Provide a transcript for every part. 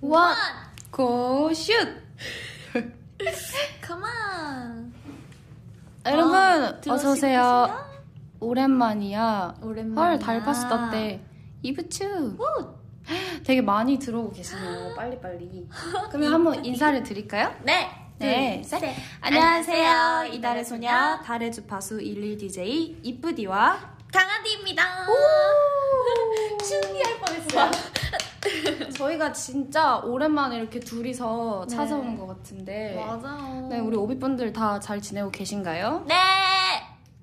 원, 고, 슛! Come on. 여러분, 어, 어서오세요. 오랜만이야. 오랜만이야. 헐, 달파스 때 이브추. 되게 많이 들어오고 계시네요. 빨리빨리. 그러면 한번 인사를 드릴까요? 네. 네, 둘, 셋. 안녕하세요. 이달의 소녀, 달의 주파수 11DJ 이쁘디와 강아지입니다. 신기할 뻔했어요. 저희가 진짜 오랜만에 이렇게 둘이서 네. 찾아오는 것 같은데 맞아요. 네, 우리 오비분들 다 잘 지내고 계신가요? 네.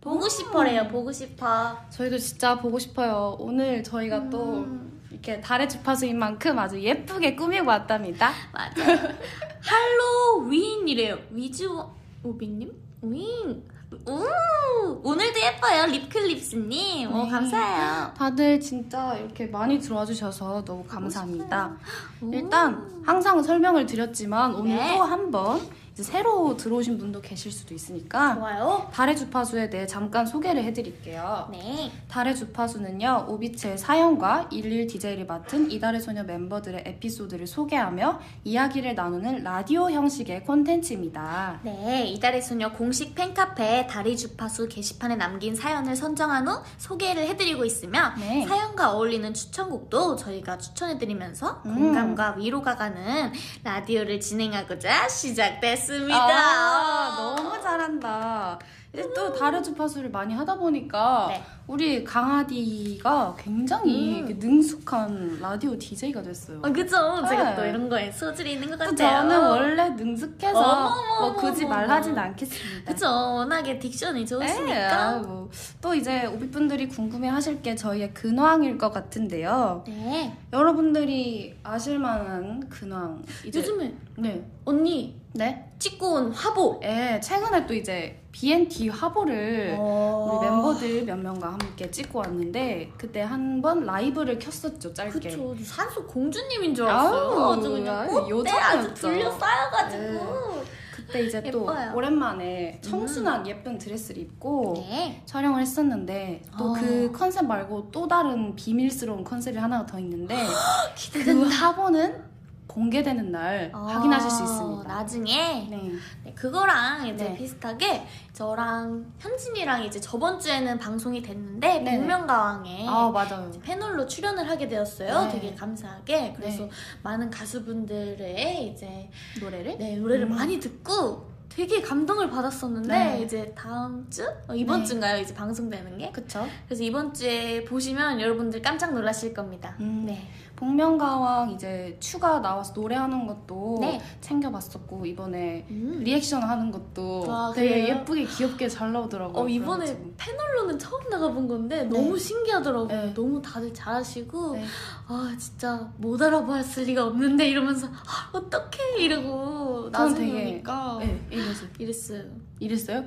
보고 싶어래요. 보고 싶어. 저희도 진짜 보고 싶어요. 오늘 저희가 또 음. 이렇게 달의 주파수인 만큼 아주 예쁘게 꾸미고 왔답니다. 맞아. 할로윈이래요. 위즈 오비님? 윈. 우 오늘도 예뻐요. 립클립스님. 오, 네. 감사해요. 다들 진짜 이렇게 많이 들어와 주셔서 너무 감사합니다. 오. 일단 항상 설명을 드렸지만 오늘 네. 또 한번 새로 들어오신 분도 계실 수도 있으니까 좋아요. 달의 주파수에 대해 잠깐 소개를 해드릴게요. 네. 달의 주파수는요, 오비츠의 사연과 일일 DJ를 맡은 이달의 소녀 멤버들의 에피소드를 소개하며 이야기를 나누는 라디오 형식의 콘텐츠입니다. 네, 이달의 소녀 공식 팬카페 다리 주파수 게시판에 남긴 사연을 선정한 후 소개를 해드리고 있으며 네. 사연과 어울리는 추천곡도 저희가 추천해드리면서 음. 공감과 위로가 가는 라디오를 진행하고자 시작됐습니다. 아, 너무 잘한다. 이제 또 달의 주파수를 많이 하다 보니까 네. 우리 강아디가 굉장히 음. 능숙한 라디오 DJ가 됐어요. 어, 그죠? 제가 네. 또 이런 거에 소질이 있는 것또 같아요. 저는 원래 능숙해서 어머머머머. 뭐 굳이 말하진 않겠습니다. 그죠? 워낙에 딕션이 좋으시니까. 네, 뭐. 또 이제 오비분들이 궁금해 하실 게 저희의 근황일 것 같은데요. 네. 여러분들이 아실 만한 근황. 이제 요즘에 네, 언니 네. 찍고 온 화보. 예, 최근에 또 이제 B&T 화보를 어. 우리 멤버들 몇 명과 함께 찍고 왔는데 그때 한 번 라이브를 켰었죠 짧게. 그쵸. 산소 공주님인 줄 알았어요. 아주 그냥 꽃대 아주. 둘러싸여가지고. 그때 이제 또 예뻐요. 오랜만에 청순한 예쁜 드레스를 입고 네. 촬영을 했었는데 또 어. 그 컨셉 말고 또 다른 비밀스러운 컨셉이 하나가 더 있는데 그. 화보는 공개되는 날 확인하실 수 있습니다. 아, 나중에 네. 네, 그거랑 이제 네. 비슷하게 저랑 현진이랑 이제 저번 주에는 방송이 됐는데 네네. 복면가왕에 아 맞아요. 패널로 출연을 하게 되었어요. 네. 되게 감사하게. 그래서 네. 많은 가수분들의 이제 노래를 네, 노래를 음. 많이 듣고 되게 감동을 받았었는데 네. 이제 다음 주 어, 이번 네. 주인가요? 이제 방송되는 게? 그쵸? 그래서 이번 주에 보시면 여러분들 깜짝 놀라실 겁니다. 음. 네. 복면가왕 이제 추가 나와서 노래하는 것도 네. 챙겨봤었고 이번에 음. 리액션 하는 것도 아, 되게 그래요? 예쁘게 귀엽게 잘 나오더라고요. 어, 이번에 그래가지고. 패널로는 처음 나가본 건데 너무 신기하더라고요. 네. 너무 다들 잘하시고 네. 아 진짜 못 알아봤을 리가 없는데 이러면서 아, 어떡해 이러고 나중에 되게- 오니까 네, 이랬어요. 이랬어요. 이랬어요?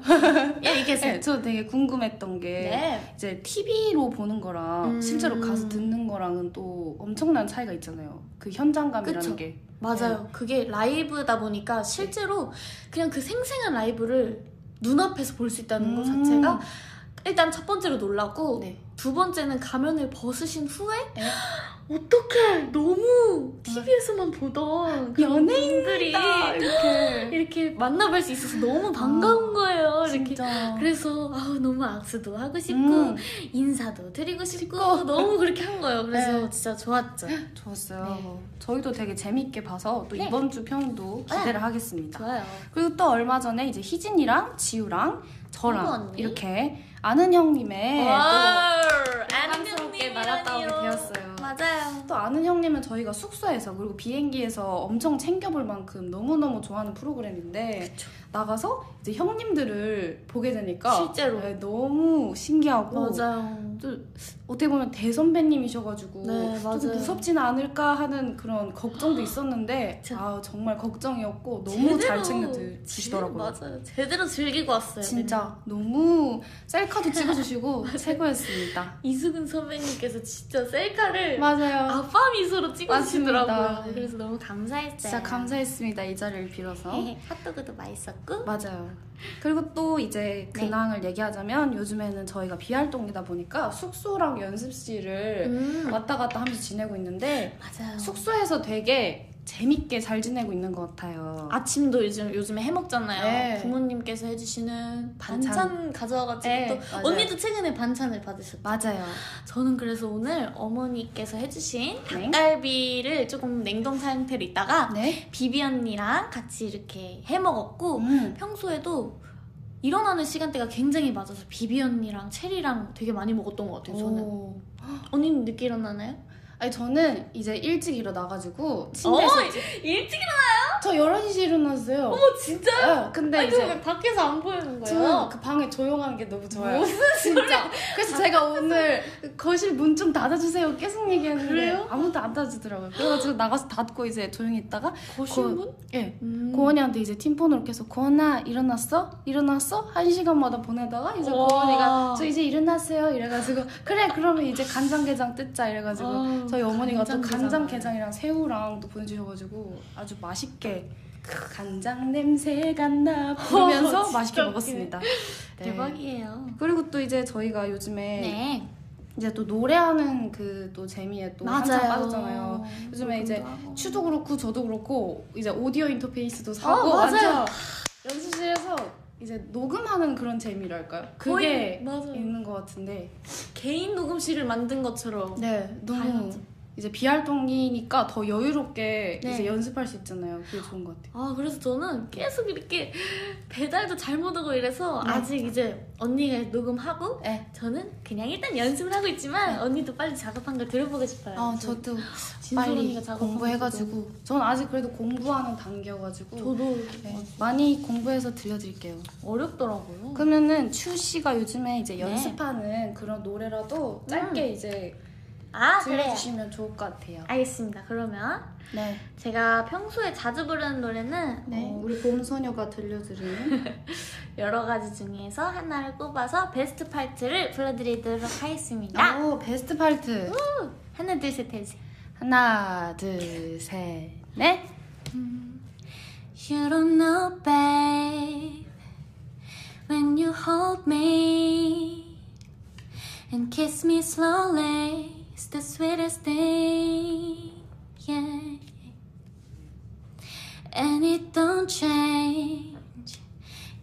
예, 이랬어요. 네, 저 되게 궁금했던 게 네. 이제 TV로 보는 거랑 음. 실제로 가서 듣는 거랑은 또 엄청난 차이가 있잖아요. 그 현장감이라는 그쵸. 게. 맞아요. 네. 그게 라이브다 보니까 실제로 그냥 그 생생한 라이브를 눈앞에서 볼 수 있다는 것 음. 자체가 일단 첫 번째로 놀라고 네. 두 번째는 가면을 벗으신 후에 네. 어떡해 너무 TV에서만 보던 그 연예인들이 아, 이렇게. 이렇게 만나뵐 수 있어서 너무 반가운 거예요. 이렇게 진짜. 그래서 아우 너무 악수도 하고 싶고 음, 인사도 드리고 싶고 너무 그렇게 한 거예요. 그래서 네. 진짜 좋았죠. 좋았어요. 네. 저희도 되게 재밌게 봐서 또 네. 이번 주 편도 기대를 하겠습니다. 좋아요. 그리고 또 얼마 전에 이제 희진이랑 지우랑 저랑? 이렇게 아는 형님의 와, 또 영광스럽게 나갔다 오게 되었어요. 맞아요. 또 아는 형님은 저희가 숙소에서 그리고 비행기에서 엄청 챙겨볼 만큼 너무너무 좋아하는 프로그램인데 나가서 이제 형님들을 보게 되니까 실제로. 네, 너무 신기하고 맞아요. 또 어떻게 보면 대선배님이셔가지고 네, 좀 맞아요. 무섭진 않을까 하는 그런 걱정도 있었는데. 아 정말 걱정이었고 너무 잘 챙겨 드- 주시더라고요. 제- 맞아요. 제대로 즐기고 왔어요. 진짜 너무 셀카도 찍어주시고 최고였습니다. 이수근 선배님께서 진짜 셀카를 맞아요. 아빠 미소로 찍어주시더라고요. 맞습니다. 네. 그래서 너무 감사했어요. 진짜 감사했습니다. 이 자리를 빌어서. 네, 핫도그도 맛있었고. 맞아요. 그리고 또 이제 네. 근황을 얘기하자면 요즘에는 저희가 비활동이다 보니까 숙소랑 연습실을 음, 왔다 갔다 하면서 지내고 있는데 맞아요. 숙소에서 되게 재밌게 잘 지내고 있는 것 같아요. 아침도 요즘 요즘에 해 먹잖아요. 네. 부모님께서 해주시는 반찬, 반찬. 가져와가지고 네, 또 맞아요. 언니도 최근에 반찬을 받으셨죠. 맞아요. 저는 그래서 오늘 어머니께서 해주신 네. 닭갈비를 조금 냉동 상태로 있다가 네. 비비 언니랑 같이 이렇게 해 먹었고 음. 평소에도 일어나는 시간대가 굉장히 맞아서 비비 언니랑 체리랑 되게 많이 먹었던 것 같아요. 저는 오. 언니는 늦게 일어나나요? 아니 저는 이제 일찍 일어나가지고 침대에서 어, 일찍 저 11시에 일어났어요. 일어나 진짜? 네, 근데 아니, 이제 왜 밖에서 안 보이는 거예요? 그 방에 조용한 게 너무 좋아요. 무슨 진짜. 그래서 제가 오늘 거실 문 좀 닫아주세요 계속 얘기했는데 그래요? 아무도 안 닫아주더라고요. 그래가지고 나가서 닫고 이제 조용히 있다가 거실 문? 예 음. 고원이한테 이제 팀폰으로 계속 고원아 일어났어? 일어났어? 한 시간마다 보내다가 이제 와. 고원이가 저 이제 일어났어요 이래가지고 그래 그러면 이제 간장게장 뜯자 이래가지고 아유, 저희 어머니가 또 간장게장. 간장 게장이랑 새우랑 또 보내주셔가지고 아주 맛있게 간장 냄새가 나 부르면서 맛있게. 먹었습니다. 네. 대박이에요. 그리고 또 이제 저희가 요즘에 네. 이제 또 노래하는 그 또 재미에 또 한참 빠졌잖아요. 요즘에 이제 추도 그렇고 저도 그렇고 이제 오디오 인터페이스도 사고 어, 맞아요. 완전 연습실에서 이제 녹음하는 그런 재미랄까요? 그게 거의-. 있는 것 같은데 개인 녹음실을 만든 것처럼 네 너무 다양하죠. 이제 비활동이니까 더 여유롭게 네. 이제 연습할 수 있잖아요. 그게 좋은 것 같아요. 아 그래서 저는 계속 이렇게 배달도 잘못 오고 이래서 네. 아직 이제 언니가 녹음하고 네. 저는 그냥 일단 연습을 하고 있지만 언니도 빨리 작업한 걸 들어보고 싶어요. 아 저도 빨리 공부해가지고 전 아직 그래도 공부하는 단계여가지고 저도 네, 많이 공부해서 들려드릴게요. 어렵더라고요. 그러면은 추 씨가 요즘에 이제 네. 연습하는 그런 노래라도 짧게 음. 이제 아. 들려주시면 좋을 것 같아요. 알겠습니다. 그러면 네. 제가 평소에 자주 부르는 노래는 네. 어, 우리 봄 소녀가 들려드리는 여러 가지 중에서 하나를 꼽아서 베스트 파트를 불러드리도록 하겠습니다. 오 베스트 파트 하나 둘 셋 해주세요. 하나 둘 셋 넷. You don't know, babe, when you hold me and kiss me slowly, it's the sweetest thing, yeah. And it don't change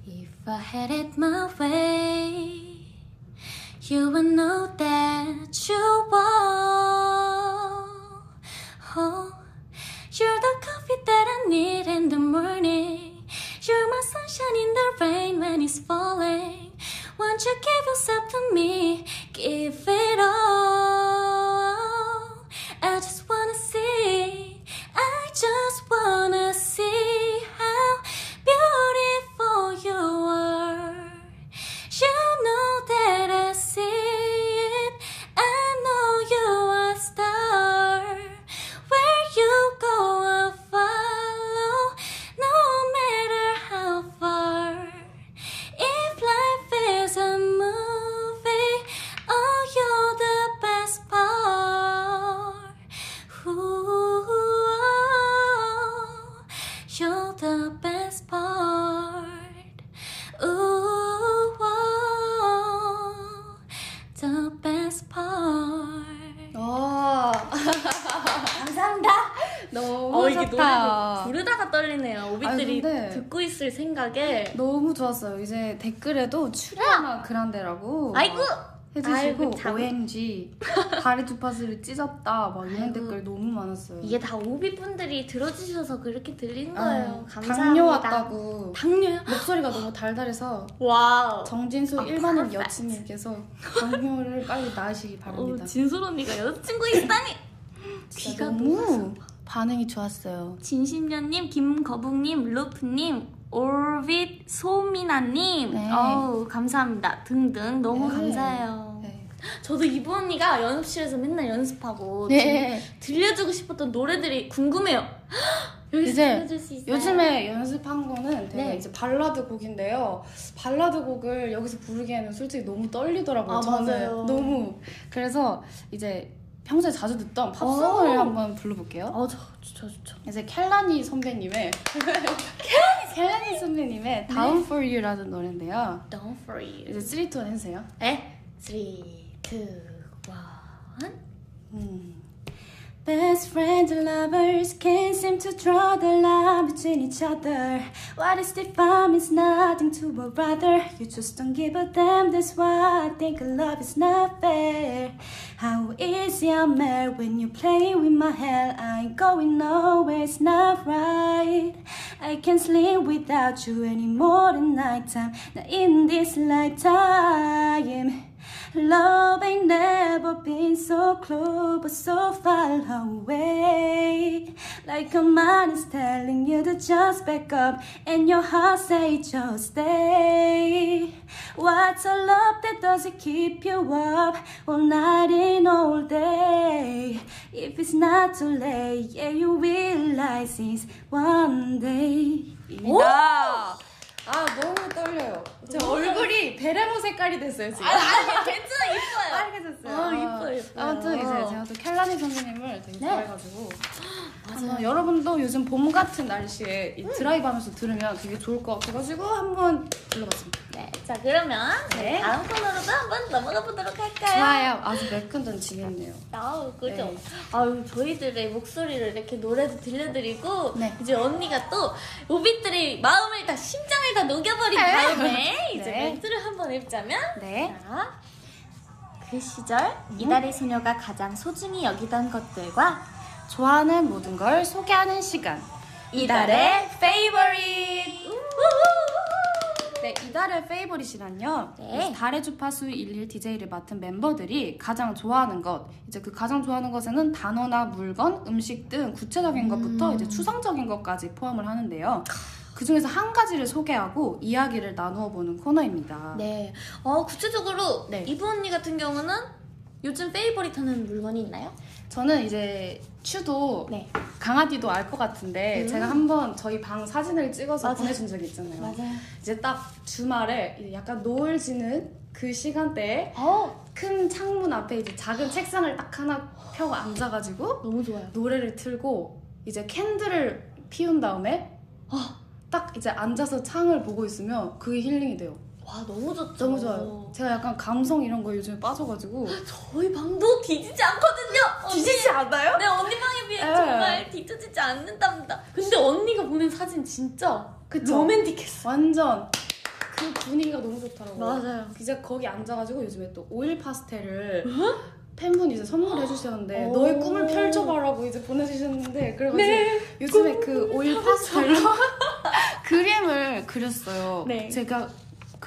if I had it my way. You will know that you won't. Oh, you're the coffee that I need in the morning. You're my sunshine in the rain when it's falling. Won't you give yourself to me? Give it all. I just wanna see. I just wanna see 생각에. 너무 좋았어요. 이제 댓글에도 츄리아나 그란데라고 아이고! 해주시고 아이고, 참. OMG 달의 주파수를 찢었다 막 이런 아이고. 댓글 너무 많았어요. 이게 다 오빛 분들이 들어주셔서 그렇게 들리는 거예요. 아, 감사합니다. 당뇨 왔다고 당뇨요? 목소리가 너무 달달해서 와우. 정진솔 아, 일반인 perfect. 여친님께서 당뇨를 빨리 나으시기 어, 바랍니다. 진솔 언니가 여자친구 있다니. 진짜 귀가 너무 반응이 좋았어요. 진심녀님, 김거북님, 루프님, 올빗 소미나님, 네. 어우 감사합니다. 등등 너무 네. 감사해요. 네. 저도 이부 언니가 연습실에서 맨날 연습하고 네. 들- 들려주고 싶었던 노래들이 궁금해요. 여기서 들려줄 수 있어요? 요즘에 연습한 거는 되게 네. 이제 발라드 곡인데요. 발라드 곡을 여기서 부르기에는 솔직히 너무 떨리더라고요. 아, 저는 맞아요. 너무 그래서 이제 평소에 자주 듣던 팝송을 오. 한번 불러볼게요. 어, 저 좋죠, 좋죠. 이제 켈라니 선배님의 켈라니 선배님의 Down for You라는 노래인데요. Down for you. 이제 3, 2, 1 해주세요. 에? 3, 2, 1. 음. Best friends and lovers can't seem to draw the line between each other. What is defined is nothing to a brother. You just don't give a damn, that's why I think love is not fair. How easy I'm mad when you play with my hell. I ain't going nowhere, it's not right. I can't sleep without you anymore than nighttime. Not in this lifetime. Love ain't never been so close, but so far away. Like a mind is telling you to just back up, and your heart say just stay. What's a love that doesn't keep you up all night and all day? If it's not too late, yeah, you realize it's one day. 오! 아 너무 떨려요. 제 얼굴이 베레모 색깔이 됐어요 지금. 아니 괜찮아 이뻐요. 빨개졌어요. 아, 이뻐요, 이뻐요. 아무튼 이제 제가 또 켈라니 선생님을 되게 네. 좋아해가지고 한번 여러분도 요즘 봄 같은 날씨에 이 드라이브 하면서 들으면 되게 좋을 것 같아가지고 한번 불러봤습니다. 네, 자 그러면 네. 다음 코너로도 한번 넘어가 보도록 할까요? 좋아요. 아주 매끈던지겠네요. 아우 그죠? 네. 아유 저희들의 목소리를 이렇게 노래도 들려드리고 네. 이제 언니가 또 오빛들의 마음을 다 심장을 다 녹여버린 네. 다음에 이제 네. 멘트를 한번 해보자면 네. 자, 그 시절 이달의 소녀가 가장 소중히 여기던 것들과 좋아하는 모든 걸 소개하는 시간. 이달의 favorite. 네, 이달의 favorite이란요. 네. 달의 주파수 11 DJ를 맡은 멤버들이 가장 좋아하는 것, 이제 그 가장 좋아하는 것에는 단어나 물건, 음식 등 구체적인 것부터 이제 추상적인 것까지 포함을 하는데요. 그 중에서 한 가지를 소개하고 이야기를 나누어 보는 코너입니다. 네, 어 구체적으로 네. 이브 언니 같은 경우는 요즘 favorite 하는 물건이 있나요? 저는 이제 츄도 네, 강아지도 알 것 같은데 음. 제가 한번 저희 방 사진을 찍어서 맞아요. 보내준 적이 있잖아요. 맞아요. 이제 딱 주말에 약간 노을 지는 그 시간대에 어, 큰 창문 앞에 이제 작은 책상을 딱 하나 펴고 앉아가지고 너무 좋아요. 노래를 틀고 이제 캔들을 피운 다음에 아. 딱 이제 앉아서 창을 보고 있으면 그게 힐링이 돼요. 와 너무 좋죠. 너무 좋아요. 제가 약간 감성 이런 거 요즘에 빠져가지고 저희 방도 뒤지지 않거든요. 뒤지지 않아요? 네 언니 방에 비해 네. 정말 뒤지지 않는답니다. 근데 언니가 보낸 사진 진짜 그쵸? 로맨틱했어. 완전 그 분위기가 너무 좋더라고요. 맞아요. 이제 거기 앉아가지고 요즘에 또 오일 파스텔을 팬분이 이제 선물해 주셨는데 오. 너의 꿈을 펼쳐봐라고 이제 보내주셨는데 그래가지고 네. 요즘에 그 오일 파스텔로 그림을 그렸어요. 네. 제가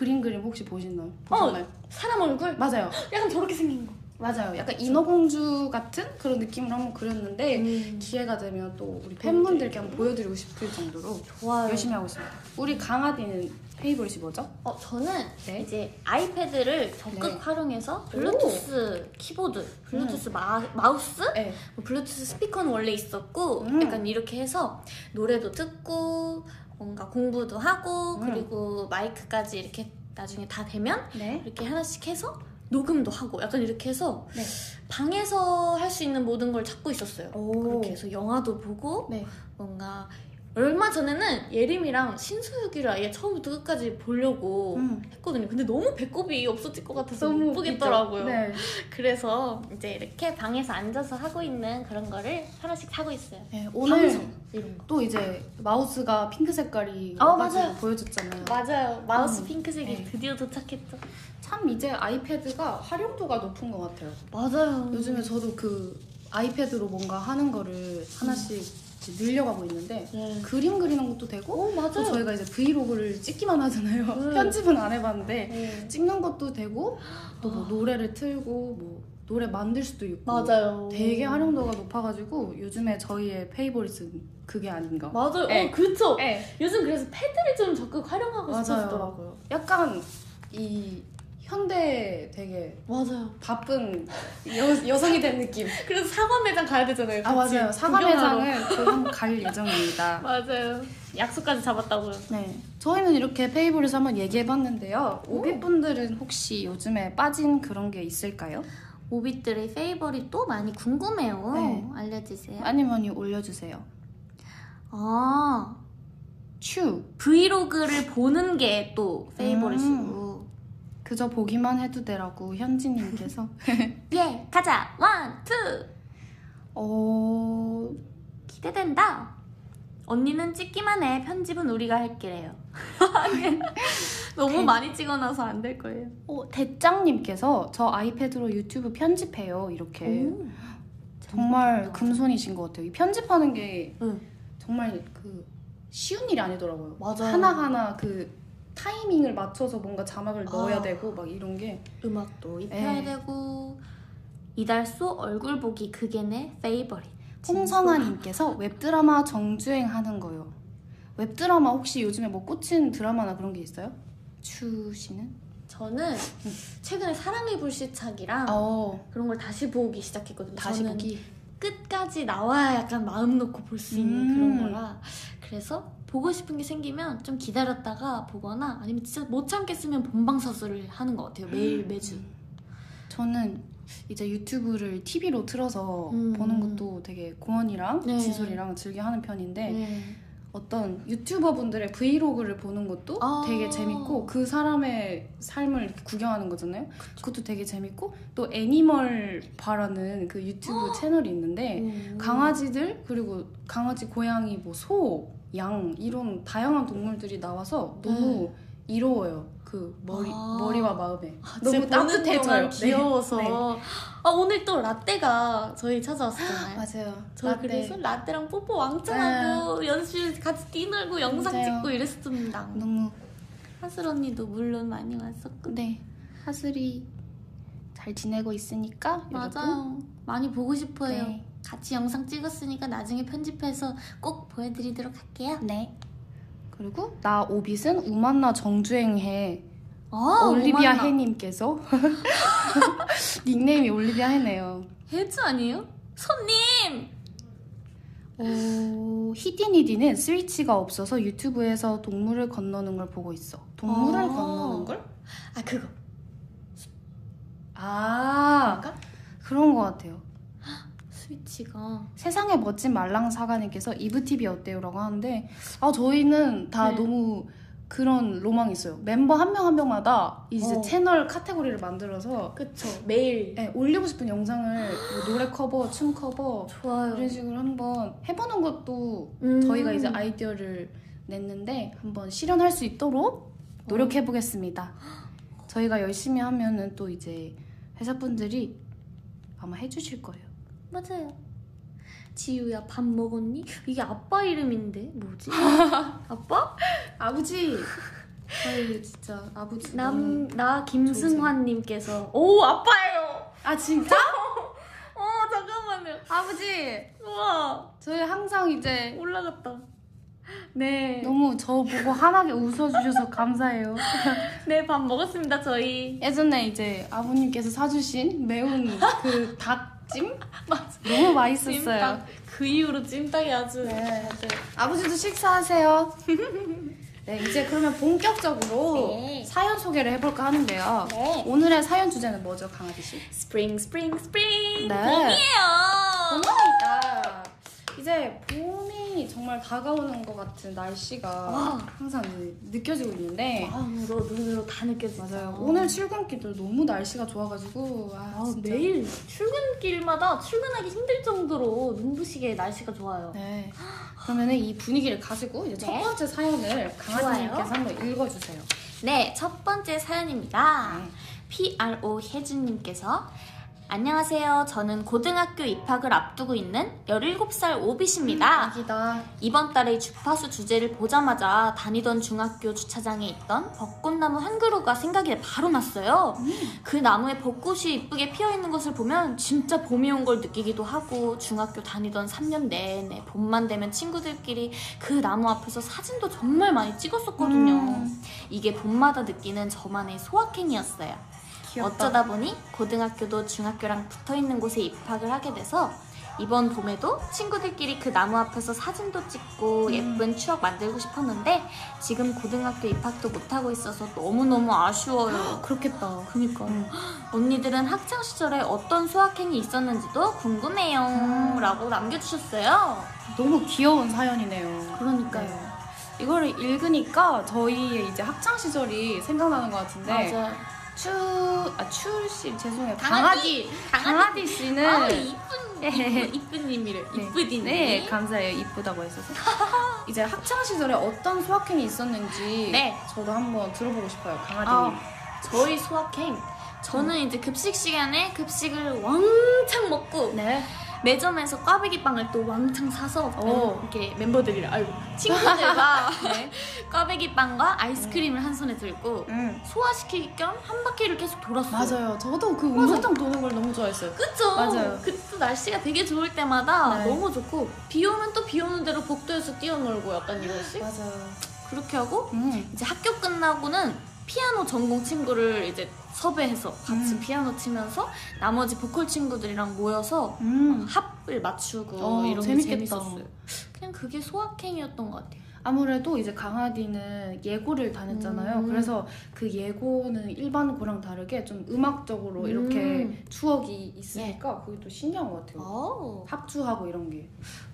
그림 그림 혹시 보셨나요? 어. 보셨나요? 사람 얼굴 맞아요. 약간 저렇게 생긴 거. 맞아요. 약간 인어공주 같은 그런 느낌으로 한번 그렸는데 음. 기회가 되면 또 우리 팬분들께 한번 보여드리고 싶을 정도로 좋아요. 열심히 하고 있습니다. 우리 강아지는 favorite이 뭐죠? 어 저는 네. 이제 아이패드를 적극 네. 활용해서 블루투스 키보드, 블루투스 마, 마우스, 네. 뭐 블루투스 스피커는 원래 있었고 음. 약간 이렇게 해서 노래도 듣고 뭔가 공부도 하고 음. 그리고 마이크까지 이렇게 나중에 다 되면 네. 이렇게 하나씩 해서 녹음도 하고 약간 이렇게 해서 네. 방에서 할 수 있는 모든 걸 찾고 있었어요. 오. 그렇게 해서 영화도 보고 네. 뭔가 얼마 전에는 예림이랑 신서유기를 아예 처음부터 끝까지 보려고 음. 했거든요. 근데 너무 배꼽이 없어질 것 같아서 너무 못 보겠더라고요. 네. 그래서 이제 이렇게 방에서 앉아서 하고 있는 그런 거를 하나씩 사고 있어요. 네, 오늘 방송 이런 거. 또 이제 마우스가 핑크 색깔이 어, 맞아요. 보여줬잖아요. 맞아요. 마우스 음. 핑크색이 네. 드디어 도착했죠. 참 이제 아이패드가 활용도가 높은 것 같아요. 맞아요. 요즘에 저도 그 아이패드로 뭔가 하는 거를 하나씩 이제 늘려가고 있는데 네. 그림 그리는 것도 되고 오또 맞아요. 저희가 이제 브이로그를 찍기만 하잖아요. 음. 편집은 안 해봤는데 네. 찍는 것도 되고 또뭐 아. 노래를 틀고 뭐 노래 만들 수도 있고 맞아요. 되게 활용도가 높아가지고 요즘에 저희의 페이보릿은 그게 아닌가. 맞아요. 네. 어, 그쵸. 네. 요즘 그래서 패드를 좀 적극 활용하고 맞아요. 싶어지더라고요. 약간 이 현대 되게 맞아요. 바쁜 여, 여성이 된 느낌. 그래서 사과 매장 가야 되잖아요. 아 같이. 맞아요. 사과 구경하러. 매장을 조금 갈 예정입니다. 맞아요. 약속까지 잡았다고요. 네. 저희는 이렇게 페이보릿 한번 얘기해봤는데요. 오비분들은 혹시 요즘에 빠진 그런 게 있을까요? 오빛들의 페이버릿도 많이 궁금해요. 네. 알려주세요. 많이 많이 올려주세요. 아, 츄. 브이로그를 보는 게 또 favorite이고. 그저 보기만 해도 되라고 현지님께서. 예, 가자. one, two. 어, 기대된다. 언니는 찍기만 해. 편집은 우리가 할게래요. 너무 대- 많이 찍어놔서 안 될 거예요. 어, 대장님께서 저 아이패드로 유튜브 편집해요. 이렇게. 오. 정말. 금손이신 것 같아요. 이 편집하는 게 응. 정말 그 쉬운 일이 아니더라고요. 맞아요. 하나하나 그 타이밍을 맞춰서 뭔가 자막을 넣어야 아. 되고 막 이런 게 음악도 입혀야 네. 되고 이달소 얼굴 보기 그게 내 페이버릿. 홍성아님께서 웹드라마 정주행 하는 거요. 웹드라마 혹시 요즘에 뭐 꽂힌 드라마나 그런 게 있어요? 추 씨는? 저는 최근에 사랑의 불시착이랑 어 그런 걸 다시 보기 시작했거든요. 다시 저는 보기. 끝까지 나와야 약간 마음 놓고 볼 수 있는 음. 그런 거라 그래서 보고 싶은 게 생기면 좀 기다렸다가 보거나 아니면 진짜 못 참겠으면 본방사수를 하는 것 같아요 매일 매주 저는 이제 유튜브를 TV로 틀어서 음. 보는 것도 되게 고원이랑 네. 진솔이랑 즐겨 하는 편인데 네. 어떤 유튜버 분들의 브이로그를 보는 것도 아. 되게 재밌고 그 사람의 삶을 구경하는 거잖아요. 그것도 되게 재밌고 또 애니멀 바라는 그 유튜브 채널이 있는데 음. 강아지들 그리고 강아지, 고양이, 뭐 소, 양 이런 다양한 동물들이 나와서 너무 이로워요. 그 머리 네. 아. 머리와 마음에 아, 너무 따뜻해져요. 귀여워서 네. 네. 아 오늘 또 라떼가 저희 찾아왔었잖아요 맞아요. 저 라떼. 그래서 라떼랑 뽀뽀 왕창 하고 연습실 같이 뛰놀고 영상 맞아요. 찍고 이랬습니다 너무 하슬 언니도 물론 많이 왔었고 네 하슬이 잘 지내고 있으니까 여러분. 맞아요 많이 보고 싶어요 네. 같이 영상 찍었으니까 나중에 편집해서 꼭 보여드리도록 할게요 네. 그리고 나 오빗은 우만나 정주행해 아, 올리비아 오만나. 해님께서 닉네임이 올리비아 해네요. 해주 아니에요? 손님! 오, 히디니디는 스위치가 없어서 유튜브에서 동물을 건너는 걸 보고 있어. 동물을 아. 건너는 걸? 아 그거 아, 뭔가? 그런 것 같아요. 스위치가 세상의 멋진 말랑 사가님께서 이브TV 어때요?라고 하는데 아 저희는 다 네. 너무 그런 로망이 있어요. 멤버 한 명 한 명마다 이제 어. 채널 카테고리를 만들어서 그쵸 매일 네, 올리고 싶은 영상을 뭐 노래 커버, 춤 커버 좋아요 이런 식으로 한번 해보는 것도 음. 저희가 이제 아이디어를 냈는데 한번 실현할 수 있도록 노력해 보겠습니다. 저희가 열심히 하면은 또 이제 회사분들이 아마 해주실 거예요. 맞아요 지우야 밥 먹었니? 이게 아빠 이름인데 뭐지? 아빠? 아버지, 저희 진짜 아버지 남, 나 김승환님께서 오 아빠예요 아 진짜? 어 잠깐만요 아버지, 우와 저희 항상 이제 올라갔다 네. 너무 저 보고 환하게 웃어주셔서 감사해요. 네, 밥 먹었습니다, 저희. 예전에 이제 아버님께서 사주신 매운 그닭 찜 너무 맛있었어요. 찜닭. 그 이후로 찜닭이 아주. 네. 아주 아버지도 식사하세요. 네, 이제 그러면 본격적으로 네. 사연 소개를 해볼까 하는데요. 네. 오늘의 사연 주제는 뭐죠, 강아지 씨? spring, spring, spring. 네. 봄이에요. 봄입니다. 이제 봄이 정말 다가오는 것 같은 날씨가 와. 항상 이제 느껴지고 있는데 마음으로, 눈으로 다 느껴지죠. 맞아요. 오늘 출근길도 너무 날씨가 좋아가지고 아, 아. 매일 출근길마다 출근하기 힘들 정도로 눈부시게 날씨가 좋아요. 네. 그러면은 이 분위기를 가지고 이제 첫 네. 번째 사연을 강아지님께서. 한번 읽어주세요. 네, 첫 번째 사연입니다. 네. PRO 혜준님께서 안녕하세요. 저는 고등학교 입학을 앞두고 있는 17살 오빗입니다. 아기다. 이번 달에 주파수 주제를 보자마자 다니던 중학교 주차장에 있던 벚꽃나무 한 그루가 생각이 바로 났어요. 그 나무에 벚꽃이 이쁘게 피어 있는 것을 보면 진짜 봄이 온 걸 느끼기도 하고 중학교 다니던 3년 내내 봄만 되면 친구들끼리 그 나무 앞에서 사진도 정말 많이 찍었었거든요. 음. 이게 봄마다 느끼는 저만의 소확행이었어요. 귀엽다. 어쩌다 보니 고등학교도 중학교랑 붙어 있는 곳에 입학을 하게 돼서 이번 봄에도 친구들끼리 그 나무 앞에서 사진도 찍고 음. 예쁜 추억 만들고 싶었는데 지금 고등학교 입학도 못하고 있어서 너무너무 아쉬워요. 그렇겠다. 그니까 음. 언니들은 학창 시절에 어떤 소확행이 있었는지도 궁금해요. 음. 라고 남겨주셨어요. 너무 귀여운 사연이네요. 그러니까요. 네. 이거를 읽으니까 저희의 이제 학창 시절이 생각나는 것 같은데 맞아요. 추, 아, 추씨 죄송해요. 강아지! 강아지, 씨는 아, 이쁜 이쁘님이래. 네. 이쁘디님. 네, 감사해요. 이쁘다고 해주셔서. 이제 학창 시절에 어떤 수학행이 있었는지 네. 저도 한번 들어보고 싶어요. 강아지님. 아, 저희 수학행. 저는 이제 급식 시간에 급식을 왕창 먹고 네. 매점에서 꽈배기 빵을 또 왕창 사서 오. 이렇게 멤버들이랑 아이고 친구들과 네. 꽈배기 빵과 아이스크림을 한 손에 들고 음. 소화시킬 겸 한 바퀴를 계속 돌았어요. 맞아요. 저도 그 운동장 도는 걸 너무 좋아했어요. 그쵸? 맞아요. 그때 날씨가 되게 좋을 때마다 네. 너무 좋고 비 오면 또 비 오는 대로 복도에서 뛰어놀고 약간 이거씩 맞아요. 그렇게 하고 음. 이제 학교 끝나고는 피아노 전공 친구를 이제 섭외해서 같이 음. 피아노 치면서 나머지 보컬 친구들이랑 모여서 음. 합을 맞추고 어, 이런 재밌겠다. 게 재밌었어요. 그냥 그게 소확행이었던 것 같아요. 아무래도 이제 강아디는 예고를 다녔잖아요. 음. 그래서 그 예고는 일반 고랑 다르게 좀 음악적으로 이렇게 음. 추억이 있으니까 그게 또 신기한 것 같아요. 아, 합주하고 이런 게.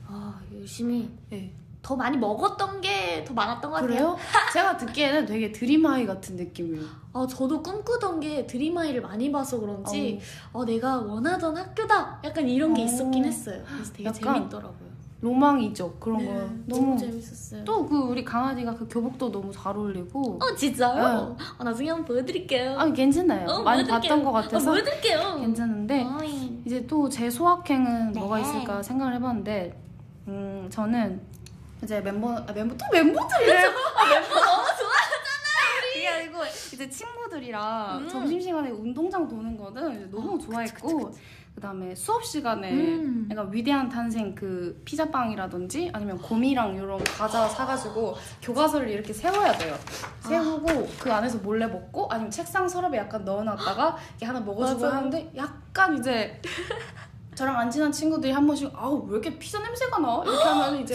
아 열심히 네. 더 많이 먹었던 게 더 많았던 것 같아요. 그래요? 제가 듣기에는 되게 드림하이 같은 느낌이에요. 아 저도 꿈꾸던 게 드림아이를 많이 봐서 그런지 어, 내가 원하던 학교다 약간 이런 게 어. 있었긴 했어요. 그래서 되게 약간 재밌더라고요. 로망이죠. 그런 네, 거. 너무 너무. 재밌었어요. 또 그 우리 강아지가 그 교복도 너무 잘 어울리고. 어 진짜요? 어, 나중에 한번 보여드릴게요. 아 괜찮아요. 어, 많이 보여드릴게요. 봤던 것 같아서 어, 보여드릴게요. 괜찮은데 어이. 이제 또 제 소확행은 네. 뭐가 있을까 생각을 해봤는데 음 저는 이제 멤버 아, 멤버 또 멤버들이래요. 아, 멤버 너무 좋아하잖아요. 그게 아니고 이제 친구들이랑 음. 점심 시간에 운동장 도는 거는 너무 좋아했고 그 다음에 수업 시간에 음. 약간 위대한 탄생 그 피자빵이라든지 아니면 곰이랑 이런 과자 사가지고 교과서를 이렇게 세워야 돼요. 세우고 그 안에서 몰래 먹고 아니면 책상 서랍에 약간 넣어놨다가 이렇게 하나 먹어주고 맞아. 하는데 약간 이제 저랑 안 친한 친구들이 한 번씩 아우 왜 이렇게 피자 냄새가 나? 이렇게 하면 이제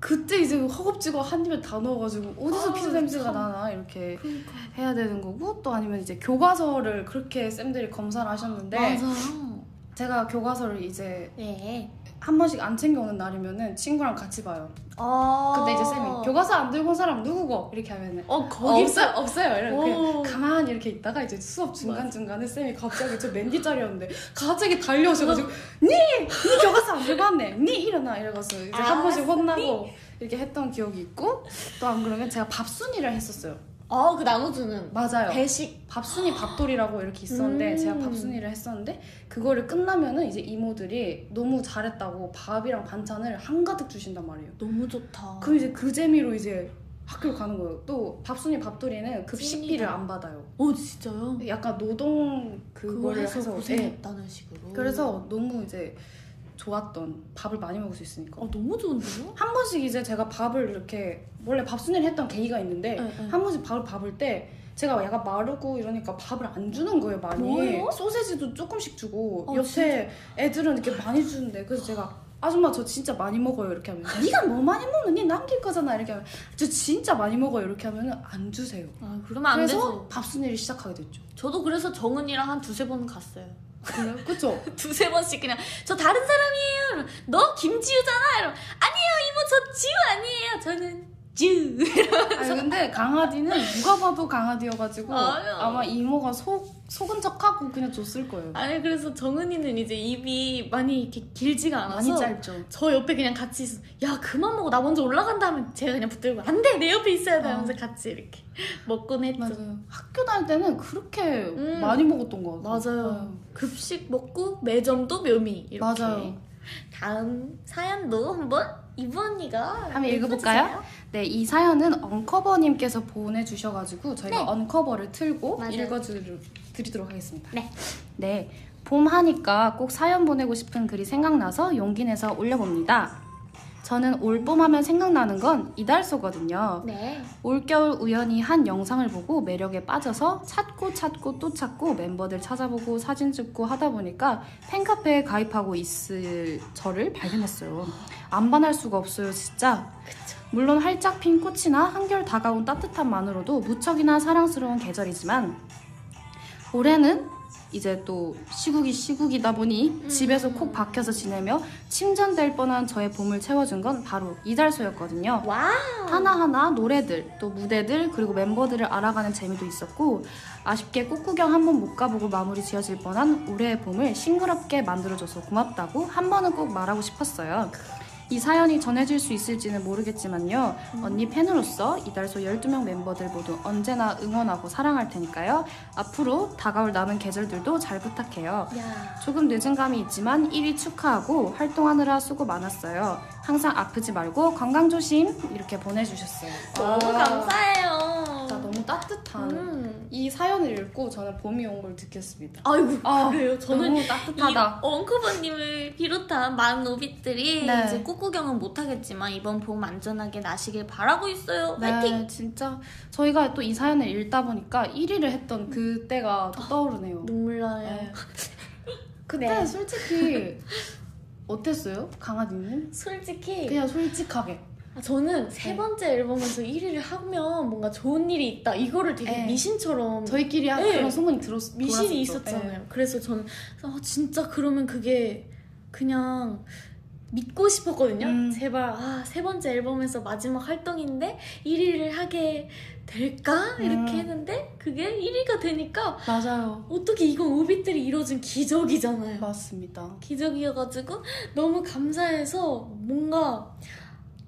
그때 이제 허겁지겁 한 입에 다 넣어가지고 어디서 아, 피자 냄새가 참. 나나 이렇게 그러니까. 해야 되는 거고 또 아니면 이제 교과서를 그렇게 쌤들이 검사를 하셨는데 맞아요. 제가 교과서를 이제 네. 한 번씩 안 챙겨오는 날이면은 친구랑 같이 봐요. 어. 근데 이제 쌤이 교과서 안 들고 온 사람 누구고 이렇게 하면은 어 어, 거기 없어요 없어요 이렇게 오. 가만히 이렇게 있다가 이제 수업 중간 중간에 쌤이 갑자기 저 맨 뒷자리였는데 갑자기 달려오셔가지고 니니 교과서 안 들고 왔네 니 일어나 이래가지고 이제 한 아, 번씩 혼나고 이렇게 했던 기억이 있고 또 안 그러면 제가 밥순이를 했었어요. 어그 나눠주는 맞아요. 배식. 밥순이 밥돌이라고 이렇게 있었는데 음. 제가 밥순이를 했었는데 그거를 끝나면은 이제 이모들이 너무 잘했다고 밥이랑 반찬을 한가득 주신단 말이에요. 너무 좋다. 그럼 이제 그 재미로 이제 학교를 가는 거예요. 또 밥순이 밥돌이는 급식비를 찐이다. 안 받아요. 어 진짜요? 약간 노동 그거를 해서 네. 고생했다는 식으로. 그래서 너무 이제 좋았던 밥을 많이 먹을 수 있으니까 어 너무 좋은데요? 한 번씩 이제 제가 밥을 이렇게 원래 밥순이를 했던 계기가 있는데 네, 네. 한 번씩 밥을 밥을 때 제가 약간 마르고 이러니까 밥을 안 주는 거예요 많이 뭐예요? 소세지도 조금씩 주고 어, 옆에 애들은 이렇게 많이 주는데 그래서 제가 아줌마 저 진짜 많이 먹어요 이렇게 하면 네가 뭐 많이 먹는 니 남길 거잖아 이렇게 하면 저 진짜 많이 먹어요 이렇게 하면은 안 주세요 아 그러면 안 그래서 되죠. 밥순이를 시작하게 됐죠 저도 그래서 정은이랑 한 두세 번 갔어요. 그래요? 그쵸? 두세 번씩 그냥 저 다른 사람이에요. 이러면, 너 김지우잖아. 이러면 아니에요 이모 저 지우 아니에요. 저는 주. 아니 근데 강아지는 누가 봐도 강아지여가지고 아유. 아마 이모가 속 속은 척하고 그냥 줬을 거예요 아니 그래서 정은이는 이제 입이 많이 이렇게 길지가 않아서 짧죠 저 옆에 그냥 같이 있어. 야 그만 먹어 나 먼저 올라간다 하면 제가 그냥 붙들고 안 돼 내 옆에 있어야 돼 하면서 같이 이렇게 먹곤 했죠. 맞아요. 학교 다닐 때는 그렇게 음. 많이 먹었던 것 같아요. 맞아요. 급식 먹고 매점도 묘미 이렇게. 맞아요. 다음 사연도 한번 이부 언니가 한번 읽어볼까요? 네, 이 사연은 언커버님께서 보내주셔가지고 저희가 네. 언커버를 틀고 맞아요. 읽어드리도록 하겠습니다. 네. 네, 봄 하니까 꼭 사연 보내고 싶은 글이 생각나서 용기 내서 올려봅니다. 저는 올봄 하면 생각나는 건 이달소거든요. 네. 올겨울 우연히 한 영상을 보고 매력에 빠져서 찾고 찾고 또 찾고 멤버들 찾아보고 사진 찍고 하다 보니까 팬카페에 가입하고 있을 저를 발견했어요. 안 반할 수가 없어요, 진짜. 물론 활짝 핀 꽃이나 한결 다가온 따뜻함만으로도 무척이나 사랑스러운 계절이지만 올해는 이제 또 시국이 시국이다 보니 집에서 콕 박혀서 지내며 침전될 뻔한 저의 봄을 채워준 건 바로 이달소였거든요. wow. 하나하나 노래들, 또 무대들, 그리고 멤버들을 알아가는 재미도 있었고 아쉽게 꽃구경 한 번 못 가보고 마무리 지어질 뻔한 올해의 봄을 싱그럽게 만들어줘서 고맙다고 한 번은 꼭 말하고 싶었어요. 이 사연이 전해질 수 있을지는 모르겠지만요. 언니 팬으로서 이달소 12명 멤버들 모두 언제나 응원하고 사랑할 테니까요. 앞으로 다가올 남은 계절들도 잘 부탁해요. 야. 조금 늦은 감이 있지만 1위 축하하고 활동하느라 수고 많았어요. 항상 아프지 말고 건강 조심 이렇게 보내주셨어요. 너무 감사해요. 진짜 너무 따뜻한 음. 이 사연을 읽고 저는 봄이 온 걸 느꼈습니다. 아이고 아, 그래요. 저는 너무 따뜻하다. 이 엉크버님을 비롯한 많은 오빛들이 네. 이제 꽃구경은 못하겠지만 이번 봄 안전하게 나시길 바라고 있어요. 화이팅! 네, 진짜 저희가 또 이 사연을 읽다 보니까 1위를 했던 그때가 또 떠오르네요. 눈물 나요. 네. 그때 네. 솔직히 어땠어요? 강아지는? 솔직히 그냥 솔직하게. 아, 저는 세 네. 번째 앨범에서 1위를 하면 뭔가 좋은 일이 있다. 이거를 되게 네. 미신처럼 저희끼리 한 네. 그런 소문이 들었 미신이 돌았었죠. 있었잖아요. 네. 그래서 저는 아, 진짜 그러면 그게 그냥 믿고 싶었거든요. 음. 제발 아, 세 번째 앨범에서 마지막 활동인데 1위를 하게 될까? 이렇게 음. 했는데 그게 1위가 되니까 맞아요. 어떻게 이건 오빛들이 이뤄준 기적이잖아요. 맞습니다. 기적이어가지고 너무 감사해서 뭔가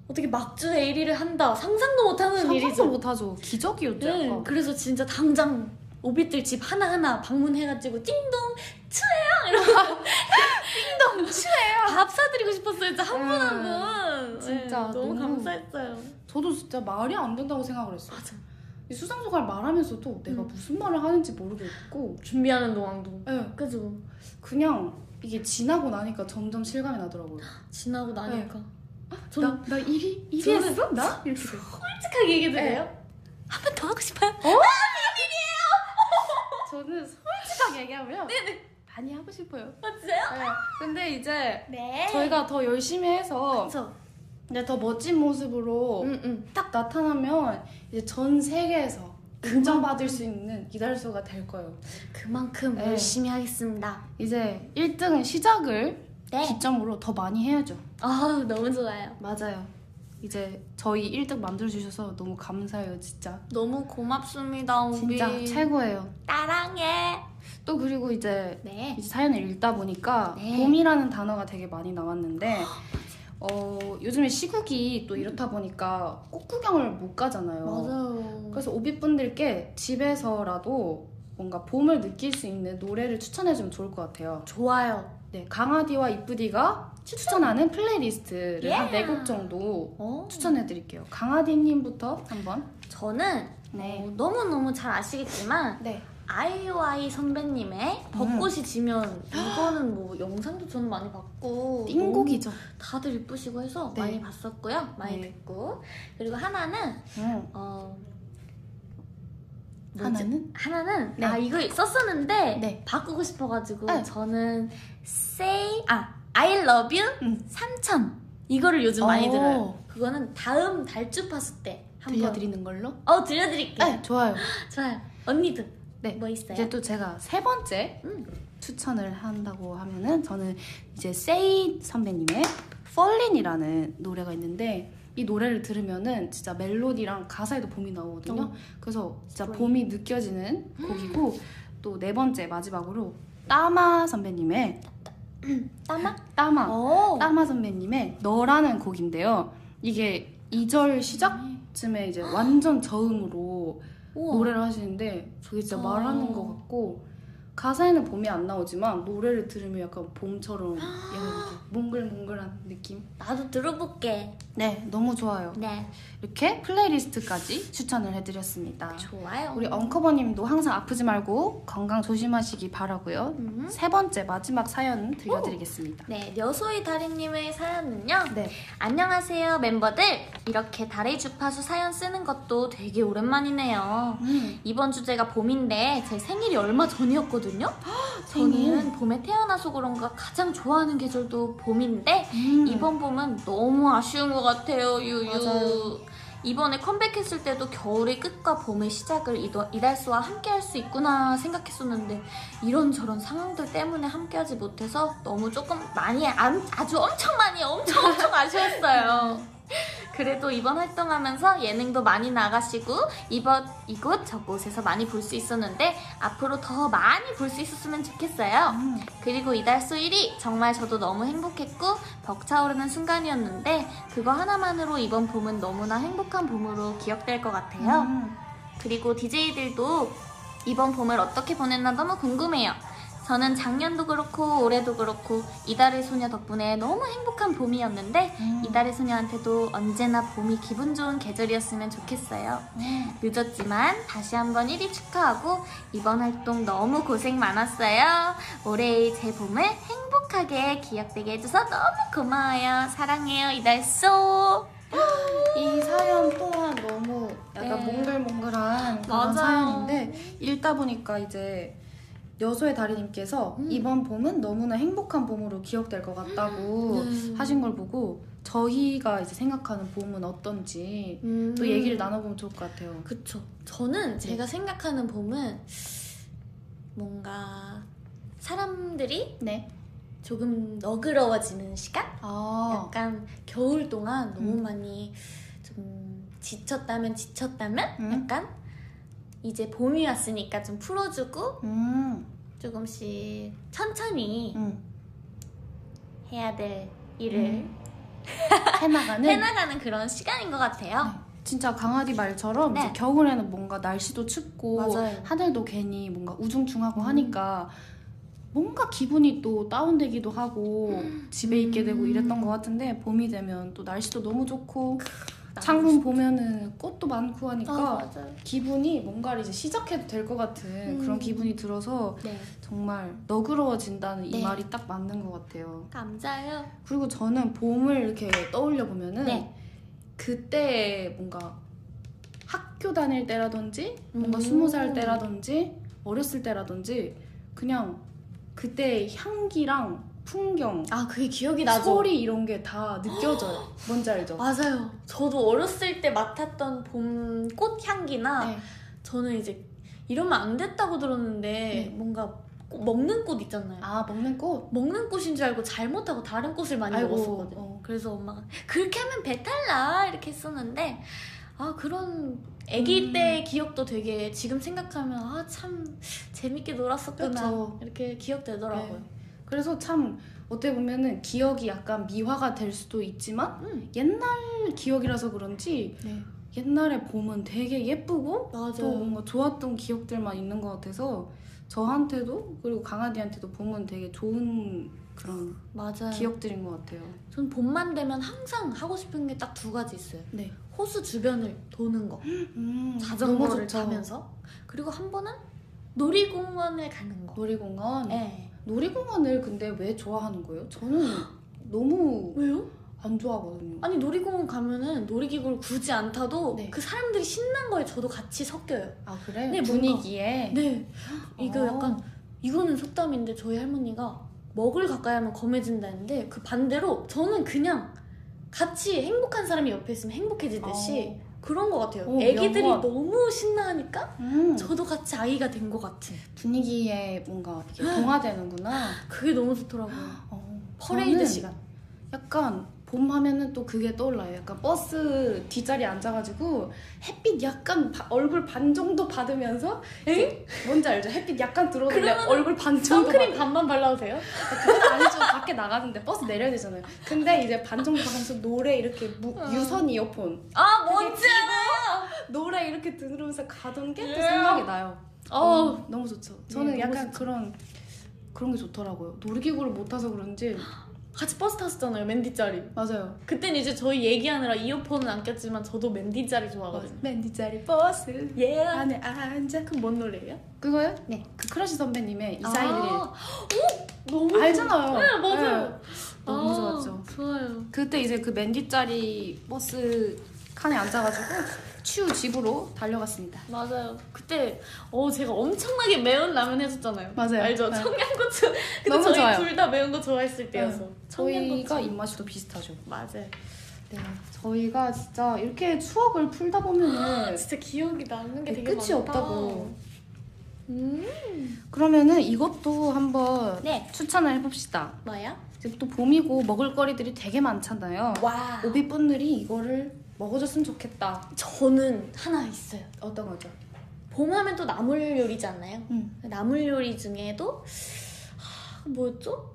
어떻게 막주에 1위를 한다 상상도 못하는 상상도 일이죠. 못하죠. 기적이었죠. 네, 약간. 그래서 진짜 당장 오빛들 집 하나하나 방문해가지고 띵동 추해요 이러고 띵동 추해요 밥 사드리고 싶었어요 진짜 한 분 한분 네. 진짜 너무, 너무- 감사했어요 저도 진짜 말이 안 된다고 생각을 했어요. 맞아 이 수상소가를 말하면서도 내가 음. 무슨 말을 하는지 모르겠고 준비하는 동안도 네, 그죠 그냥 이게 지나고 나니까 점점 실감이 나더라고요. 지나고 나니까 저는 나, 나 1위? 1위 저는 했어? 나? 이렇게. 솔직하게 얘기해도 네. 돼요? 한 번 더 하고 싶어요 저는 솔직하게 얘기하면 많이 하고 싶어요. 맞아요? 네. 근데 이제 네 저희가 더 열심히 해서 그쵸 이제 더 멋진 모습으로 응응 딱 나타나면 이제 전 세계에서 인정받을 수 있는 이달소가 될 거예요. 그만큼 네. 열심히 하겠습니다 이제 1등은 시작을 네 기점으로 더 많이 해야죠. 아우 너무 좋아요 맞아요. 이제 저희 1등 만들어주셔서 너무 감사해요, 진짜. 너무 고맙습니다 오빛 진짜 최고예요. 따랑해 또 그리고 이제 네 이제 사연을 읽다 보니까 네. 봄이라는 단어가 되게 많이 나왔는데 어, 요즘에 시국이 또 이렇다 보니까 꽃 구경을 못 가잖아요. 맞아요 그래서 오빛분들께 집에서라도 뭔가 봄을 느낄 수 있는 노래를 추천해주면 좋을 것 같아요. 좋아요 네, 강아디와 이쁘디가 추천 하는 플레이리스트를 한 Yeah. 4곡 정도 어? 추천해드릴게요. 강아디님부터 한번. 저는 네. 어, 너무너무 잘 아시겠지만 네. 아이오아이 선배님의 벚꽃이 지면 이거는 뭐 영상도 저는 많이 봤고 띵곡이죠. 다들 이쁘시고 해서 네. 많이 봤었고요 많이 네. 듣고 그리고 하나는 음. 어 뭐지? 하나는? 하나는 네. 아 이거 썼었는데 네. 바꾸고 싶어가지고 네. 저는 say 아 I love you 음. 3000 이거를 요즘 많이 오. 들어요. 그거는 다음 달주 파수 때 한번 들려드리는 걸로? 어 들려드릴게요. 네, 좋아요. 좋아요. 언니도 네. 뭐 있어요? 이제 또 제가 세 번째 음. 추천을 한다고 하면은 저는 이제 세이 선배님의 Fallin이라는 노래가 있는데 이 노래를 들으면은 진짜 멜로디랑 가사에도 봄이 나오거든요. 어. 그래서 진짜 스프링. 봄이 느껴지는 곡이고 또 네 번째 마지막으로 따마 선배님의 따마? 따마 오. 따마 선배님의 너라는 곡인데요. 이게 2절 시작쯤에 이제 완전 저음으로 우와. 노래를 하시는데 그게 진짜 어. 말하는 것 같고 가사에는 봄이 안 나오지만 노래를 들으면 약간 봄처럼 약간 몽글몽글한 느낌. 나도 들어볼게. 네, 너무 좋아요. 네. 이렇게 플레이리스트까지 추천을 해드렸습니다. 좋아요. 우리 엉커버님도 항상 아프지 말고 건강 조심하시기 바라고요. 음. 세 번째 마지막 사연 들려드리겠습니다. 네, 녀소이 다리님의 사연은요. 네. 안녕하세요, 멤버들. 이렇게 다리 주파수 사연 쓰는 것도 되게 오랜만이네요. 음. 이번 주제가 봄인데 제 생일이 얼마 전이었거든요. 생일. 저는 봄에 태어나서 그런가 가장 좋아하는 계절도 봄인데 음. 이번 봄은 너무 아쉬운 것 같아요, 유유. 맞아요. 이번에 컴백했을 때도 겨울의 끝과 봄의 시작을 이달수와 함께 할 수 있구나 생각했었는데 이런저런 상황들 때문에 함께 하지 못해서 너무 조금 많이 안- 아주 엄청 많이 엄청 엄청 아쉬웠어요. 그래도 이번 활동하면서 예능도 많이 나가시고 이번 이곳 저곳에서 많이 볼 수 있었는데 앞으로 더 많이 볼 수 있었으면 좋겠어요. 음. 그리고 이달 수 1위 정말 저도 너무 행복했고 벅차오르는 순간이었는데 그거 하나만으로 이번 봄은 너무나 행복한 봄으로 기억될 것 같아요. 음. 그리고 DJ들도 이번 봄을 어떻게 보냈나 너무 궁금해요. 저는 작년도 그렇고 올해도 그렇고 이달의 소녀 덕분에 너무 행복한 봄이었는데 음. 이달의 소녀한테도 언제나 봄이 기분 좋은 계절이었으면 좋겠어요. 음. 늦었지만 다시 한번 1위 축하하고 이번 활동 너무 고생 많았어요. 올해의 제 봄을 행복하게 기억되게 해줘서 너무 고마워요. 사랑해요 이달소. 이 사연 또한 너무 약간 네. 몽글몽글한 그런 맞아요. 사연인데 읽다 보니까 이제 여소의 다리님께서 음. 이번 봄은 너무나 행복한 봄으로 기억될 것 같다고 네. 하신 걸 보고 저희가 이제 생각하는 봄은 어떤지 음. 또 얘기를 나눠보면 좋을 것 같아요. 그쵸. 저는 제가 생각하는 봄은 뭔가 사람들이 네. 조금 너그러워지는 시간? 아, 약간 겨울 동안 너무 음. 많이 좀 지쳤다면 지쳤다면 음. 약간 이제 봄이 왔으니까 좀 풀어주고 음, 조금씩 천천히 음. 해야 될 일을 음. 해나가는 해나가는 그런 시간인 것 같아요. 네. 진짜 강아지 말처럼 네. 이제 겨울에는 뭔가 날씨도 춥고 맞아요. 하늘도 괜히 뭔가 우중충하고 하니까 뭔가 기분이 또 다운되기도 하고 집에 있게 되고 음. 이랬던 것 같은데 봄이 되면 또 날씨도 너무 좋고 창문 보면은 꽃도 많고 하니까 아. 기분이 뭔가를 이제 시작해도 될 것 같은 음. 그런 기분이 들어서 네. 정말 너그러워진다는 이 네. 말이 딱 맞는 것 같아요. 감사해요. 그리고 저는 봄을 이렇게 떠올려 보면은 네. 그때 뭔가 학교 다닐 때라든지 뭔가 음. 스무 살 때라든지 어렸을 때라든지 그냥 그때 향기랑 풍경 아 그게 기억이 나죠. 소리 이런 게 다 느껴져요. 뭔지 알죠? 맞아요. 저도 어렸을 때 맡았던 봄 꽃 향기나 네. 저는 이제 이러면 안 됐다고 들었는데 네. 뭔가 꽃- 먹는 꽃 있잖아요. 아 먹는 꽃. 먹는 꽃인 줄 알고 잘못하고 다른 꽃을 많이 아이고, 먹었었거든요. 어. 그래서 엄마가 그렇게 하면 배탈 나 이렇게 했었는데 아 그런 아기 음. 때 기억도 되게 지금 생각하면 아 참 재밌게 놀았었구나 그쵸. 이렇게 기억되더라고요. 네. 그래서 참 어떻게 보면은 기억이 약간 미화가 될 수도 있지만 음. 옛날 기억이라서 그런지 네. 옛날에 봄은 되게 예쁘고 맞아요. 또 뭔가 좋았던 기억들만 있는 것 같아서 저한테도 그리고 강아지한테도 봄은 되게 좋은 그런 맞아요. 기억들인 것 같아요. 전 봄만 되면 항상 하고 싶은 게 딱 두 가지 있어요. 네. 호수 주변을 도는 거. 음, 자전거를 너무 좋죠. 타면서. 그리고 한 번은 놀이공원을 가는 거. 놀이공원. 네. 놀이공원을 근데 왜 좋아하는 거예요? 저는 너무 왜요? 안 좋아하거든요. 아니 놀이공원 가면은 놀이기구를 굳이 안 타도 네. 그 사람들이 신난 거에 저도 같이 섞여요. 아 그래? 네, 분위기에. 네. 이거 어. 약간 이거는 속담인데 저희 할머니가 먹을 가까이 하면 검해진다는데 그 반대로 저는 그냥 같이 행복한 사람이 옆에 있으면 행복해지듯이 그런 것 같아요. 어, 애기들이 명언. 너무 신나하니까 음, 저도 같이 아이가 된 것 같은. 분위기에 뭔가 이렇게 동화되는구나. 그게 너무 좋더라고요. 어, 퍼레이드 저는 시간. 약간 봄 하면은 또 그게 떠올라요. 약간 버스 뒷자리에 앉아가지고 햇빛 약간 바- 얼굴 반 정도 받으면서 뭔지 알죠? 햇빛 약간 들어오는데 얼굴 반 정도 선크림 반만 발라도 돼요? 받- 그건 아니죠. 밖에 나가는데 버스 내려야 되잖아요. 근데 이제 반 정도 받으면서 노래 이렇게 무, 어. 유선 이어폰 아 뭔지 알아. 노래 이렇게 들으면서 가던 게 또 예. 생각이 나요. 어. 어, 너무 좋죠. 저는 네, 너무 약간 그런 그런 게 좋더라고요. 놀이기구를 못 타서 그런지 같이 버스 탔었잖아요. 맨 뒷자리. 맞아요. 그땐 이제 저희 얘기하느라 이어폰은 안 꼈지만 저도 맨 뒷자리 좋아하거든요. 맨 뒷자리 버스 예. 안에 앉아 그럼 뭔 노래예요? 그거요? 네. 그 크러쉬 선배님의 241 아, 오! 너무 알잖아요. 네, 맞아요. 네. 너무 아, 좋았죠. 좋아요. 그때 이제 그 맨 뒷자리 버스 칸에 앉아가지고 추 집으로 달려갔습니다. 맞아요. 그때 어 제가 엄청나게 매운 라면 해줬잖아요. 맞아요. 알죠? 네. 청양고추. 근데 너무 저희. 둘 다 매운 거 좋아했을 때여서. 저희가 청양고추. 입맛이 또 비슷하죠. 맞아요. 네, 저희가 진짜 이렇게 추억을 풀다 보면은 진짜 기억이 남는 게 네, 되게 끝이 많다. 없다고. 음. 그러면은 이것도 한번 네. 추천을 해봅시다. 뭐야? 지금 또 봄이고 먹을거리들이 되게 많잖아요. 와. 오비분들이 이거를 먹어줬으면 좋겠다. 저는 하나 있어요. 어떤 거죠? 봄하면 또 나물 요리잖아요. 음. 나물 요리 중에도 하, 뭐였죠?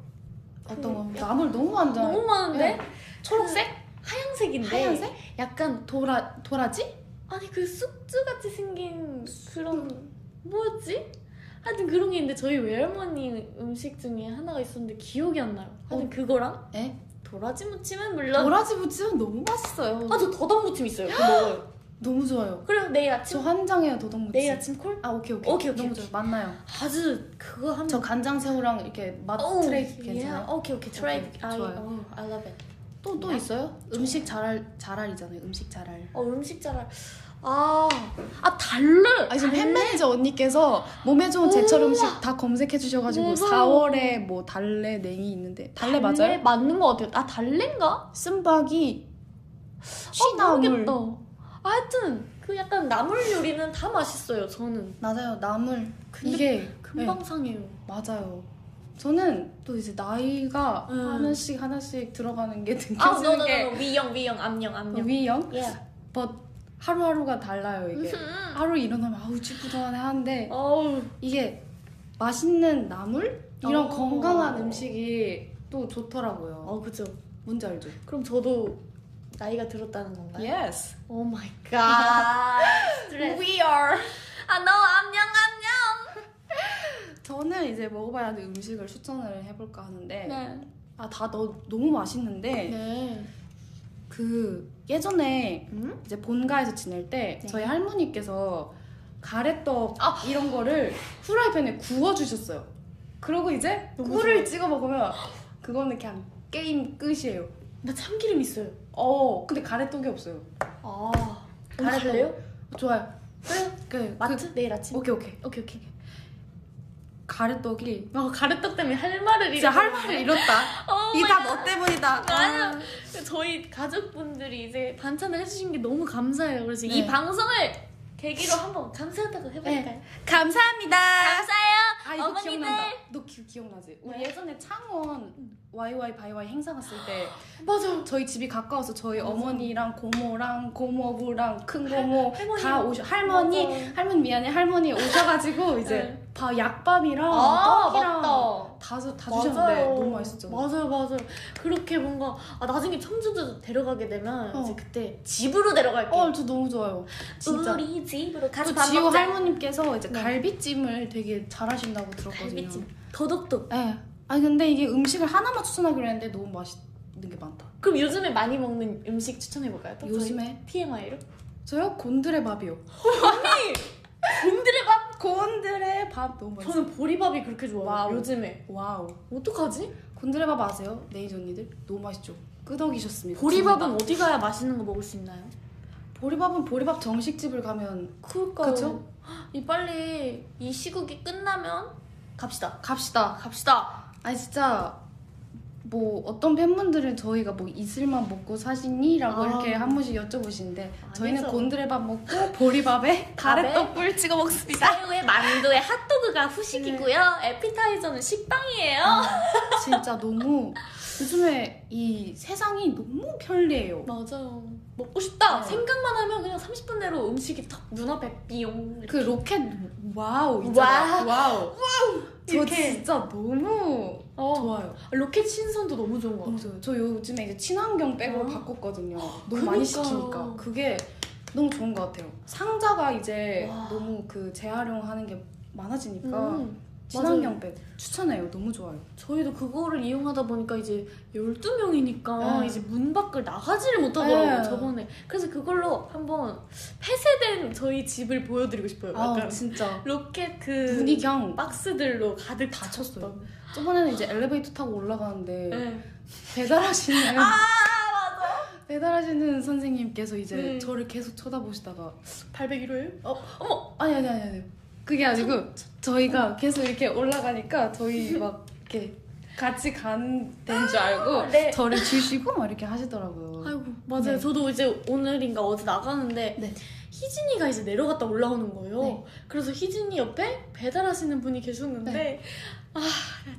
어떤 거? 그 나물 너무 많잖아요. 너무 많은데 네. 초록색? 하얀색인데 하얀색? 약간 도라 도라지? 아니 그 쑥주 같이 생긴 그런 뭐였지? 하여튼 그런 게 있는데 저희 외할머니 음식 중에 하나가 있었는데 기억이 안 나요. 하여튼 어. 그거랑 예. 도라지 무침은 물론 도라지 무침 너무 맛있어요. 아 저 더덕 무침 있어요. 그거 먹어요. 너무 좋아요. 그리고 내일 저 아침 환장해요 더덕 무침. 내일 아침 call? 아 오케이 오케이. 오케이, 오케이, 너무 오케이. 좋아요. 만나요. 아주 그거 하면 저 간장 새우랑 이렇게 맛 오, try 예. 괜찮아요? 오케이 오케이 try. 오케이, I, 좋아요. oh, I love it. 또또 있어요? 음식 잘할 잘알이잖아요. 음식 잘알. 어 음식 잘할. 아, 아 달래. 아 지금 달래? 팬 매니저 언니께서 몸에 좋은 제철. 음식 다 검색해 주셔가지고 맞아요. 4월에 뭐 달래 냉이 있는데 달래 맞아요? 맞는 것 같아요. 아 달래인가? 쓴박이 아 쉬나물 모르겠다. 아, 하여튼 그 약간 나물 요리는 다 맛있어요. 저는 맞아요 나물 근데 이게 금방 네, 상해요. 맞아요. 저는 또 이제 나이가 음. 하나씩 하나씩 들어가는 게 아, 느껴지는 게 위영 위영 암령 암령. we young, 예. but 하루하루가 달라요 이게. 하루 일어나면 아우 찌뿌둥하네 하는데 어우. 이게 맛있는 나물 이런 어. 건강한 음식이 또 좋더라고요. 어 그죠. 뭔지 알죠? 그럼 저도 나이가 들었다는 건가요? Yes. oh my god. 스트레스. We are. 아, 너 암령 암령. 저는 이제 먹어봐야 할 음식을 추천을 해볼까 하는데 네. 아다 너무 맛있는데 네. 그 예전에 음? 이제 본가에서 지낼 때 네. 저희 할머니께서 가래떡 아. 이런 거를 후라이팬에 구워주셨어요. 그러고 이제 꿀을 찍어 먹으면 그거는 그냥 게임 끝이에요. 나 참기름 있어요. 어, 근데 가래떡이 없어요. 아. 가래떡. 갈래요? 좋아요. 그, 마트 내일 아침. 그, 오케이 오케이. 오케이 오케이. 가래떡이 아 가래떡 때문에 할 말을 진짜 할 말을 잃었다. 어, 이다 너 때문이다. 아니요. 저희 가족분들이 이제 반찬을 해주신 게 너무 감사해요. 그래서 이 네. 방송을 계기로 한번 감사하다고 해볼까요? 네. 감사합니다. 감사해요. 아 이거 어머니들. 기억난다. 너 기, 기억나지? 우리 네. 예전에 창원 YY 바이와이 행사 갔을 때 맞아. 저희 집이 가까워서 저희 맞아. 어머니랑 고모랑 고모부랑 큰 고모. 다 오셔 할머니 맞아. 할머니 미안해 할머니 오셔가지고 이제 네. 밥 약밥이랑 아 떡이랑. 다, 주- 다 주셨는데 너무 맛있었죠. 맞아요, 맞아요. 그렇게 뭔가 아, 나중에 청주도 데려가게 되면 어. 이제 그때 집으로 데려갈게요. 어, 저 너무 좋아요. 진짜. 우리 집으로 같이 또밥 지호 먹자. 할머님께서 이제 네. 갈비찜을 되게 잘하신다고 들었거든요. 갈비찜. 더덕도. 네. 아니 근데 이게 음식을 하나만 추천하기로 했는데 너무 맛있는 게 많다. 그럼 요즘에 많이 먹는 음식 추천해 볼까요? 또 요즘에? TMI로? 저요 곤드레 밥이요. 곤드레 밥. 곤드레 밥 너무 맛있어. 저는 보리밥이 그렇게 좋아요. Wow. 요즘에. Wow. 어떡하지? 곤드레 밥 아세요? 매니저 언니들? 너무 맛있죠. 끄덕이셨습니다. 보리밥은 진짜. 어디 가야 맛있는 거 먹을 수 있나요? 보리밥은 보리밥 정식집을 가면 그럴까요? 그쵸? 이 빨리 이 시국이 끝나면 갑시다. 갑시다. 갑시다. 아니 진짜 뭐 어떤 팬분들은 저희가 뭐 이슬만 먹고 사시니?라고 아. 이렇게 한 번씩 여쭤보시는데 저희는 아니죠. 곤드레밥 먹고 보리밥에 가래떡 꿀 찍어 먹습니다. 새우에 만두에 핫도그가 후식이고요. 에피타이저는 식빵이에요. 진짜 너무 요즘에 이 세상이 너무 편리해요. 맞아요. 먹고 싶다. 네. 생각만 하면 그냥 30분 내로 음식이 딱 눈앞에 삐용. 그 로켓 와우 있잖아. Wow. Wow. 저 이렇게. 진짜 너무 어. 좋아요. 로켓 신선도 너무 좋은 거 너무 같아요. 저 요즘에 이제 친환경 백으로 어. 바꿨거든요. 너무 많이 그러니까요. 시키니까 그게 너무 좋은 것 같아요. 상자가 이제 와. 너무 그 재활용하는 게 많아지니까 음, 친환경 백 추천해요. 너무 좋아요. 저희도 그거를 이용하다 보니까 이제 12명이니까 네. 이제 문 밖을 나가지를 못하더라고요, 네. 저번에. 그래서 그걸로 한번 폐쇄된 저희 집을 보여드리고 싶어요. 아 약간 진짜 로켓 그 그냥 박스들로 가득 다 찼어요. 찼어요. 저번에는 이제 엘리베이터 타고 올라가는데 네. 배달하시는 아, 배달하시는 선생님께서 이제 네. 저를 계속 쳐다보시다가 801호예요? 어, 어머! 아니 아니 아니 아니 그게 아니고 저희가 계속 이렇게 올라가니까 저희 막 이렇게 같이 가는 데인 줄 알고 네. 저를 주시고 막 이렇게 하시더라고요. 아이고. 맞아요. 네. 저도 이제 오늘인가 어제 나가는데 네. 희진이가 이제 내려갔다 올라오는 거예요. 네. 그래서 희진이 옆에 배달하시는 분이 계셨는데 아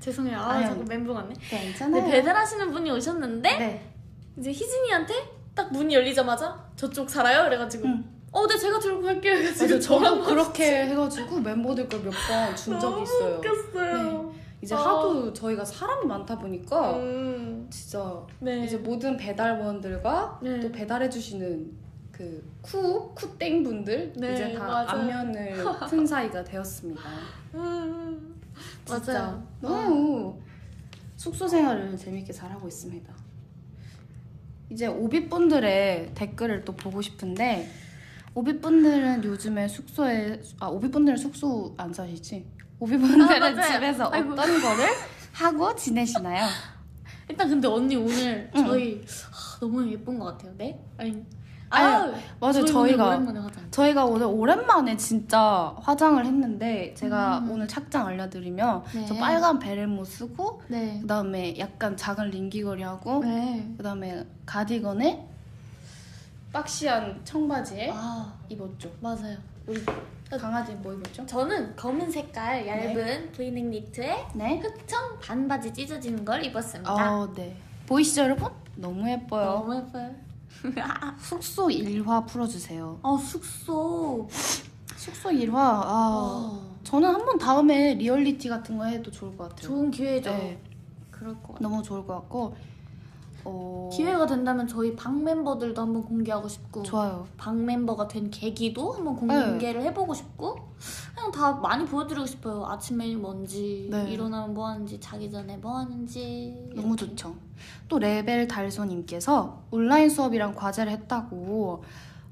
죄송해요. 아 아니, 자꾸. 멘붕 왔네. 괜찮아요. 네, 배달하시는 분이 오셨는데 네. 이제 희진이한테 딱 문이 열리자마자 저쪽 살아요? 그래가지고 응. 어, 네 제가 들고 갈게요. 맞아, 저도 저랑 그렇게 해가지고 멤버들 걸 몇 번 준 적이 있어요. 웃겼어요. 이제 어. 하도 저희가 사람이 많다 보니까 음, 진짜 네. 이제 모든 배달원들과 네. 또 배달해주시는 그 쿠, 쿠땡 분들 네, 이제 다 맞아요. 안면을 튼 사이가 되었습니다. 음, 맞아요. 너무 숙소 생활을 재밌게 잘하고 있습니다. 이제 오비 분들의 댓글을 또 보고 싶은데 오비분들은 요즘에 숙소에 아 오비분들은 숙소 안 사시지? 오비분들은 아. 집에서 아이고. 어떤 거를 하고 지내시나요? 일단 근데 언니 오늘 응. 저희 하, 너무 예쁜 것 같아요. 네? 아니, 아유, 맞아요. 저희 저희가. 저희가 오늘 오랜만에 진짜 화장을 했는데 제가 음. 오늘 착장 알려드리면 네. 저 빨간 베레모 쓰고 네. 그다음에 약간 작은 링기거리 하고 네. 그다음에 가디건에 박시한 청바지에 아 입었죠. 맞아요. 우리 강아지 뭐 입었죠? 저는 검은 색깔 얇은 브이넥 니트에 네. 흑청 반바지 찢어지는 걸 입었습니다. 어, 네. 보이시죠, 여러분? 너무 예뻐요. 너무 예뻐요. 숙소 일화 풀어주세요. 아 숙소. 숙소 일화. 아, 아, 저는 한번 다음에 리얼리티 같은 거 해도 좋을 것 같아요. 좋은 기회죠. 네. 그럴 것 같아요. 너무 좋을 것 같고. 어, 기회가 된다면 저희 방 멤버들도 한번 공개하고 싶고 좋아요. 방 멤버가 된 계기도 한번 네. 공개를 해보고 싶고 그냥 다 많이 보여드리고 싶어요. 아침 메일 뭔지 네. 일어나면 뭐 하는지 자기 전에 뭐 하는지 너무 좋죠. 또 레벨 달소님께서 온라인 수업이랑 과제를 했다고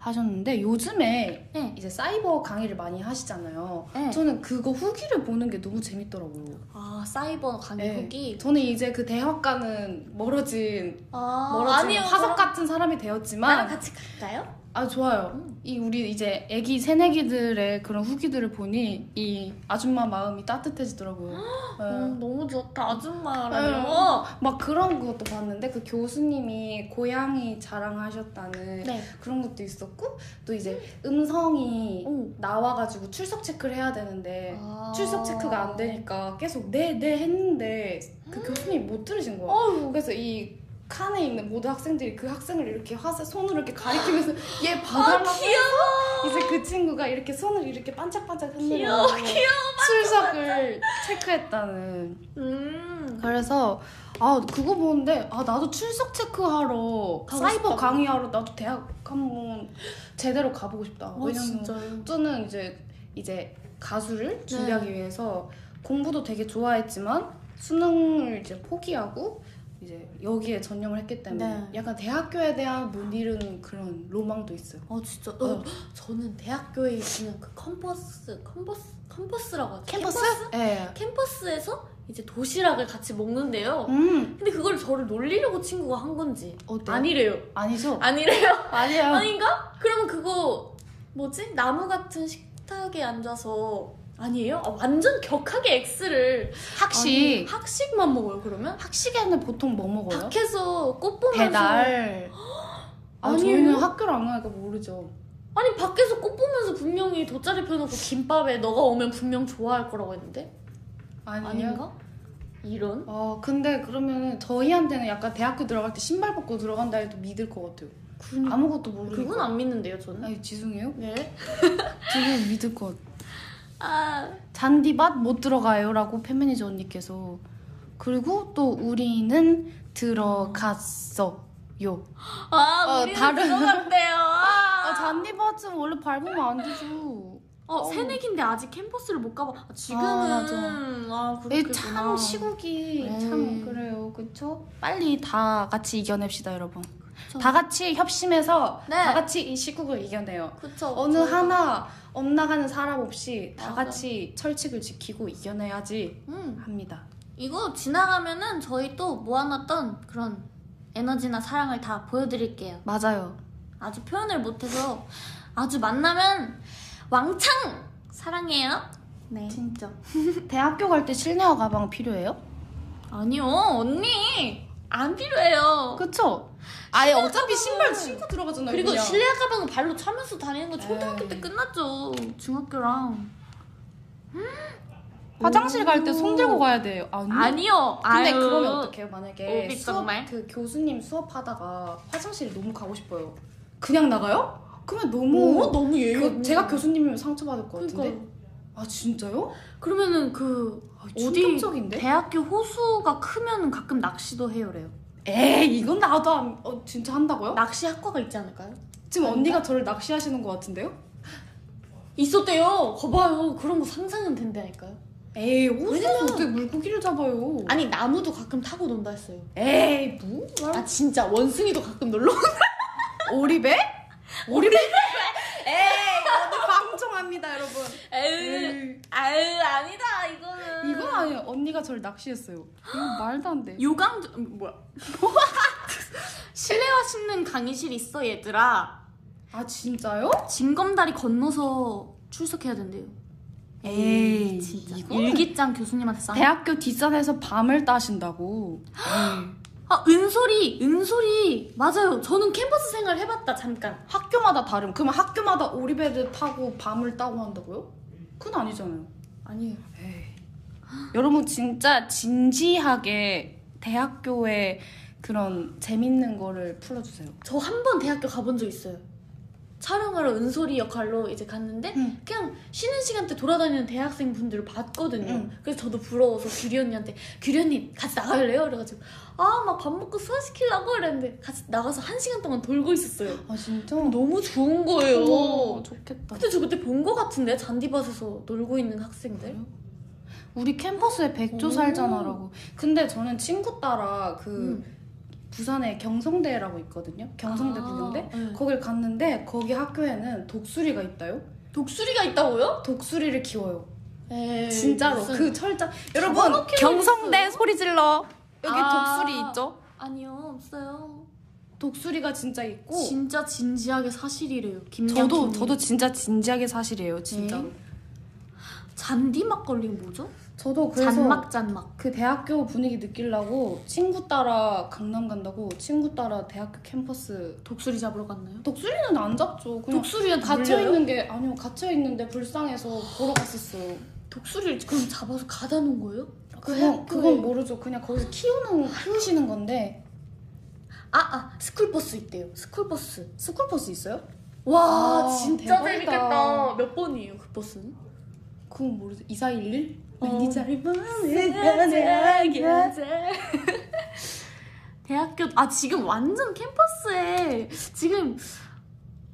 하셨는데 요즘에 네. 이제 사이버 강의를 많이 하시잖아요. 네. 저는 그거 후기를 보는 게 너무 재밌더라고요. 아 사이버 강의 네. 후기 저는 이제 그 대학과는 멀어진 아 멀어진 아니요 화석 저랑- 같은 사람이 나랑 되었지만 같이 갈까요? 아 좋아요. 음. 이 우리 이제 애기 새내기들의 그런 후기들을 보니 이 아줌마 마음이 따뜻해지더라고요. 네. 음, 너무 좋다 네. 아줌마라뇨. 막 그런 것도 봤는데 그 교수님이 고양이 자랑하셨다는 네. 그런 것도 있었고 또 이제 음성이 오. 나와가지고 출석 체크를 해야 되는데 아. 출석 체크가 안 되니까 계속 네네 했는데 그 교수님이 못 들으신 거예요. 어우. 그래서 이 칸에 있는 모든 학생들이 그 학생을 이렇게 화살 손으로 이렇게 가리키면서 얘아 봐달라고 귀여워. 이제 그 친구가 이렇게 손을 이렇게 반짝반짝 흔들면서. 출석을 체크했다는 음. 그래서 아 그거 보는데 아 나도 출석 체크하러 사이버 싶다고. 강의하러 나도 대학 한번 제대로 가보고 싶다. 아 왜냐면 진짜요? 저는 이제 이제 가수를 네. 준비하기 위해서 공부도 되게 좋아했지만 수능을 이제 포기하고 이제 여기에 전념을 했기 때문에 네. 약간 대학교에 대한 못 이루는 그런 로망도 있어요. 어 진짜. 어, 저는 대학교에 있는 그 컴퍼스 컴퍼스 컴퍼스라고 하죠. 네. 캠퍼스에서 이제 도시락을 같이 먹는데요. 음 근데 그걸 저를 놀리려고 친구가 한 건지 어때요? 아니래요. 아니죠? 아니래요. 아니에요. 아닌가? 그러면 그거 뭐지? 나무 같은 식탁에 앉아서 아니에요? 아, 완전 격하게 X를 학식 아니, 학식만 먹어요 그러면? 학식에는 보통 뭐 먹어요? 밖에서 꽃 보면서 배달. 아, 아니에요? 저희는 학교를 안 가니까 모르죠. 아니 밖에서 꽃 보면서 분명히 돗자리 펴놓고 김밥에 너가 오면 분명 좋아할 거라고 했는데 아니에요? 아닌가? 이런? 아, 근데 그러면 저희한테는 약간 대학교 들어갈 때 신발 벗고 들어간다 해도 믿을 것 같아요. 그, 아무것도 모르니까. 그건 안 믿는데요 저는 아니, 죄송해요. 네? 저는 믿을 것 같아요. 아 잔디밭 못 들어가요 라고 팬매니저 언니께서. 그리고 또 우리는 들어갔어요. 아, 어, 우리는 다른- 들어갔대요 아, 아, 잔디밭은 원래 밟으면 안 되죠. 어, 새내기인데 아직 캠퍼스를 못 가봐 아, 지금은 아, 맞아. 아, 이 그렇겠구나 참 시국이 네. 참 그래요. 그쵸? 빨리 다 같이 이겨냅시다, 여러분. 그쵸. 다 같이 협심해서 네. 다 같이 이 시국을 이겨내요. 그쵸 어느 저희가- 하나 엇나가는 사람 없이 다 맞아. 같이 철칙을 지키고 이겨내야지 음, 합니다. 이거 지나가면은 저희 또 모아놨던 그런 에너지나 사랑을 다 보여드릴게요 맞아요. 아주 표현을 못해서 아주 만나면 왕창 사랑해요 네 진짜. 대학교 갈 때 실내화 가방 필요해요? 아니요 언니 안 필요해요 그쵸? 아예 어차피 신발 신고 들어가잖아요. 그리고 그냥. 실내 가방은 발로 차면서 다니는 거 초등학교 에이. 때 끝났죠. 중학교랑. 화장실 갈 때 손 들고 가야 돼요. 아니. 아니요. 근데 아유. 그러면 어떡해요? 만약에 오비 수업 정말? 그 교수님 수업하다가 화장실에 너무 가고 싶어요. 그냥 나가요? 그러면 너무 어? 너무 예의 그. 제가 교수님이면 상처받을 것 같은데. 그러니까 아 진짜요? 그러면은 그 어디 충격적인데? 대학교 호수가 크면은 가끔 낚시도 해요래요. 에이 이건 나도 안, 어, 진짜 한다고요? 낚시 학과가 있지 않을까요? 지금 언니가 저를 낚시하시는 것 같은데요? 있었대요. 거봐요. 그런 거 상상은 된다니까요. 에이 호수에서 왜냐면- 어떻게 물고기를 잡아요? 아니 나무도 가끔 타고 논다 했어요. 에이 뭐? 아 진짜 원숭이도 가끔 놀러 온다. 오리배? 오리배? 방종합니다 여러분. 에이. 아유 아니다 이거는. 이건 아니에요. 언니가 저를 낚시했어요. 이거 말도 안 돼. 요강 음, 뭐야? 실내화 신는 강의실 있어 얘들아. 아 진짜요? 징검다리 건너서 출석해야 된대요. 에이, 진짜. 이거는- 일기장 교수님한테 쌍. 대학교 뒷산에서 밤을 따신다고. 아 은솔이 은솔이 맞아요. 저는 캠퍼스 생활 해봤다 잠깐. 학교마다 다름. 그러면 학교마다 오리배를 타고 밤을 따고 한다고요? 그건 아니잖아요. 아니에요. 여러분 진짜 진지하게 대학교에 그런 재밌는 거를 풀어주세요. 저 한 번 대학교 가본 적 있어요. 촬영하러 은솔이 역할로 이제 갔는데 응. 그냥 쉬는 시간 때 돌아다니는 대학생 분들을 봤거든요. 응. 그래서 저도 부러워서 규리 언니한테 규리 언니 같이 나갈래요? 그래가지고 아 막 밥 먹고 수화 시키려고 그랬는데 같이 나가서 한 시간 동안 돌고 있었어요. 아 진짜? 너무 좋은 거예요. 어머, 좋겠다. 근데 저 그때 본 거 같은데 잔디밭에서 놀고 있는 학생들. 우리 캠퍼스에 백조 오. 살잖아라고. 근데 저는 친구 따라 그 음. 부산에 경성대라고 있거든요. 경성대 아, 부경대. 네. 거길 갔는데 거기 학교에는 독수리가 있다요. 독수리가 있다고요? 독수리를 키워요. 에이, 진짜로 무슨- 그 철장 여러분 경성대 뻔했어요. 소리 질러 여기 아. 독수리 있죠? 아니요 없어요. 독수리가 진짜 있고 진짜 진지하게 사실이래요. 김양 저도 저도 진짜 진지하게 사실이에요 진짜. 네. 잔디 막걸리 뭐죠? 저도 그래서 잔막 잔막. 그 대학교 분위기 느끼려고 친구 따라 강남 간다고 친구 따라 대학교 캠퍼스 독수리 잡으러 갔나요? 독수리는 안 잡죠. 그냥 독수리한테 갇혀 물려요? 있는 게 아니요 갇혀 있는데 불쌍해서 보러 갔었어요. 독수리를 그럼 잡아서 갖다 놓은 거예요? 그건 학교에- 그건 모르죠. 그냥 거기서 키우는 키우시는 건데 아, 아, 스쿨버스 있대요. 스쿨버스. 스쿨버스 있어요? 와, 아, 진짜 대박이다. 재밌겠다. 몇 번이에요, 그 버스는? 그건 모르죠. 2411? 어. 많이 잘 대학교 아 지금 완전 캠퍼스에 지금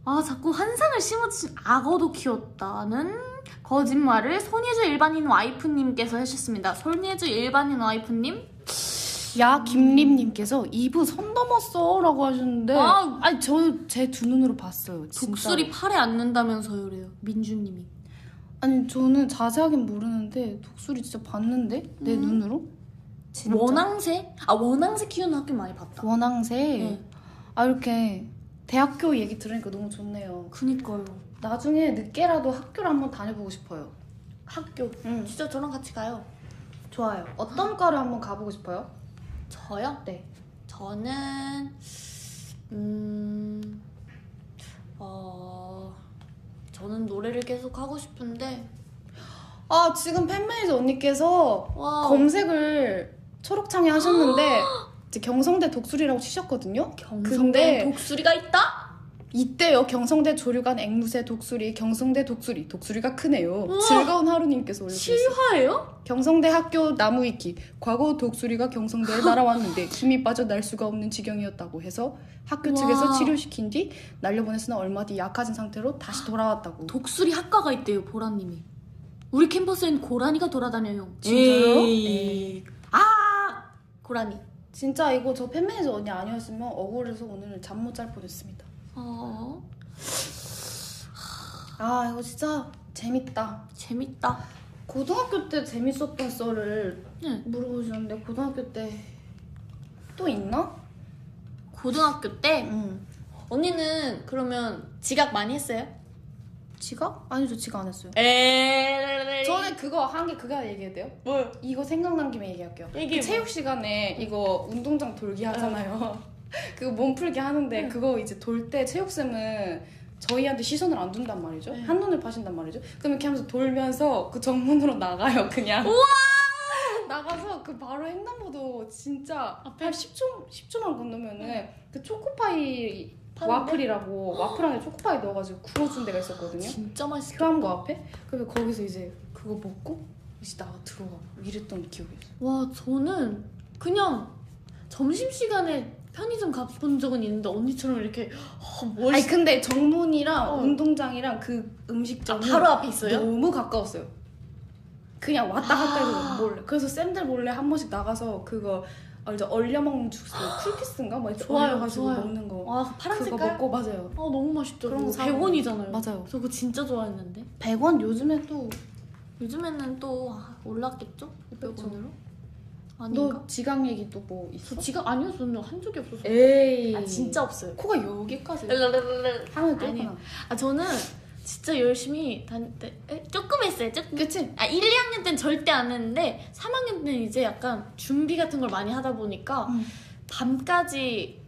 아 자꾸 환상을 심어주신 악어도 키웠다는 거짓말을 손예주 일반인 와이프님께서 해주셨습니다. 손예주 일반인 와이프님 야 김림님께서 2부 선 넘었어라고 하셨는데 아. 아니 저제 두 눈으로 봤어요. 진짜로. 독수리 팔에 앉는다면서요, 그래요. 민주님이. 아니 저는 자세하긴 모르는데 독수리 진짜 봤는데 내 음. 눈으로 진짜 원앙새? 아 원앙새 키우는 학교 많이 봤다. 원앙새 네. 아 이렇게 대학교 얘기 들으니까 너무 좋네요. 그니까요. 나중에 늦게라도 학교를 한번 다녀보고 싶어요. 학교. 응. 진짜 저랑 같이 가요. 좋아요. 어떤 과를 한번 가보고 싶어요? 저요? 네. 저는 음. 어. 저는 노래를 계속 하고 싶은데 아 지금 팬메이저 언니께서 와 검색을 초록창에 하셨는데 이제 경성대 독수리라고 치셨거든요. 경성대 근데 독수리가 있다? 이때요 경성대 조류관 앵무새 독수리 경성대 독수리 독수리가 크네요. 우와. 즐거운 하루님께서 올려주셨어요. 실화예요? 경성대 학교 나무위키 과거 독수리가 경성대에 날아왔는데 힘이 빠져 날 수가 없는 지경이었다고 해서 학교 와. 측에서 치료시킨 뒤 날려보냈으나 얼마 뒤 약해진 상태로 다시 돌아왔다고. 독수리 학과가 있대요, 보라님이. 우리 캠퍼스엔 고라니가 돌아다녀요. 진짜요? 에이. 아! 고라니. 진짜 이거 저 팬메이저 언니 아니었으면 억울해서 오늘 잠 못 잘 뻔했습니다. 어. 아 이거 진짜 재밌다. 재밌다. 고등학교 때 재밌었던 썰을 네. 물어보셨는데 고등학교 때 또 있나? 고등학교 때 응. 언니는 그러면 지각 많이 했어요? 지각? 아니죠 지각 안 했어요. 에이. 저는 그거 한 게 그거 얘기해도 돼요? 뭐요? 이거 생각난 김에 얘기할게요. 얘기해 그 체육 시간에 이거 운동장 돌기 하잖아요. 그거 몸풀기 하는데 네. 그거 이제 돌 때 체육쌤은 저희한테 시선을 안 둔단 말이죠. 네. 한눈을 파신단 말이죠. 그럼 이렇게 하면서 돌면서 그 정문으로 나가요, 그냥. 우와! 나가서 그 바로 횡단보도 진짜 앞에? 한 10초, 10초만 건너면은 그 초코파이 파는데? 와플이라고 와플 안에 초코파이 넣어가지고 구워준 데가 있었거든요. 진짜 맛있어. 교환고 앞에. 그래서 거기서 이제 그거 먹고 이제 나가 들어가 이랬던 기억이 있어요. 와 저는 그냥 점심 시간에 편의점 가본 적은 있는데 언니처럼 이렇게 어, 뭘 아니 근데 정문이랑 어. 운동장이랑 그 아, 음식점이 바로 앞에 있어요? 너무 가까웠어요. 그냥 왔다 갔다 해서 아. 몰래. 그래서 쌤들 몰래 한 번씩 나가서 그거 알죠? 얼려 먹는 주스 쿨피스인가 뭐 이렇게 좋아요, 좋아요. 먹는 거. 와 파란 그거 색깔? 먹고 맞아요. 아 너무 맛있죠. 그런 거 그거 사고. 100원이잖아요. 맞아요. 저 그거 진짜 좋아했는데 100원 요즘에 또너 요즘에는 또 아, 올랐겠죠? 500원으로? 아닌가? 지각 얘기 또뭐 있어? 저 지각 아니요 저는 한 적이 없어서 에이. 아 진짜 없어요 코가 여기까지 르르르르. 하늘 아니에요. 뚫구나. 아 저는 진짜 열심히 다닐 때 에, 조금 했어요 조금 그치? 아 1, 2학년 때는 절대 안 했는데 3학년 때는 이제 약간 준비 같은 걸 많이 하다 보니까 음. 밤까지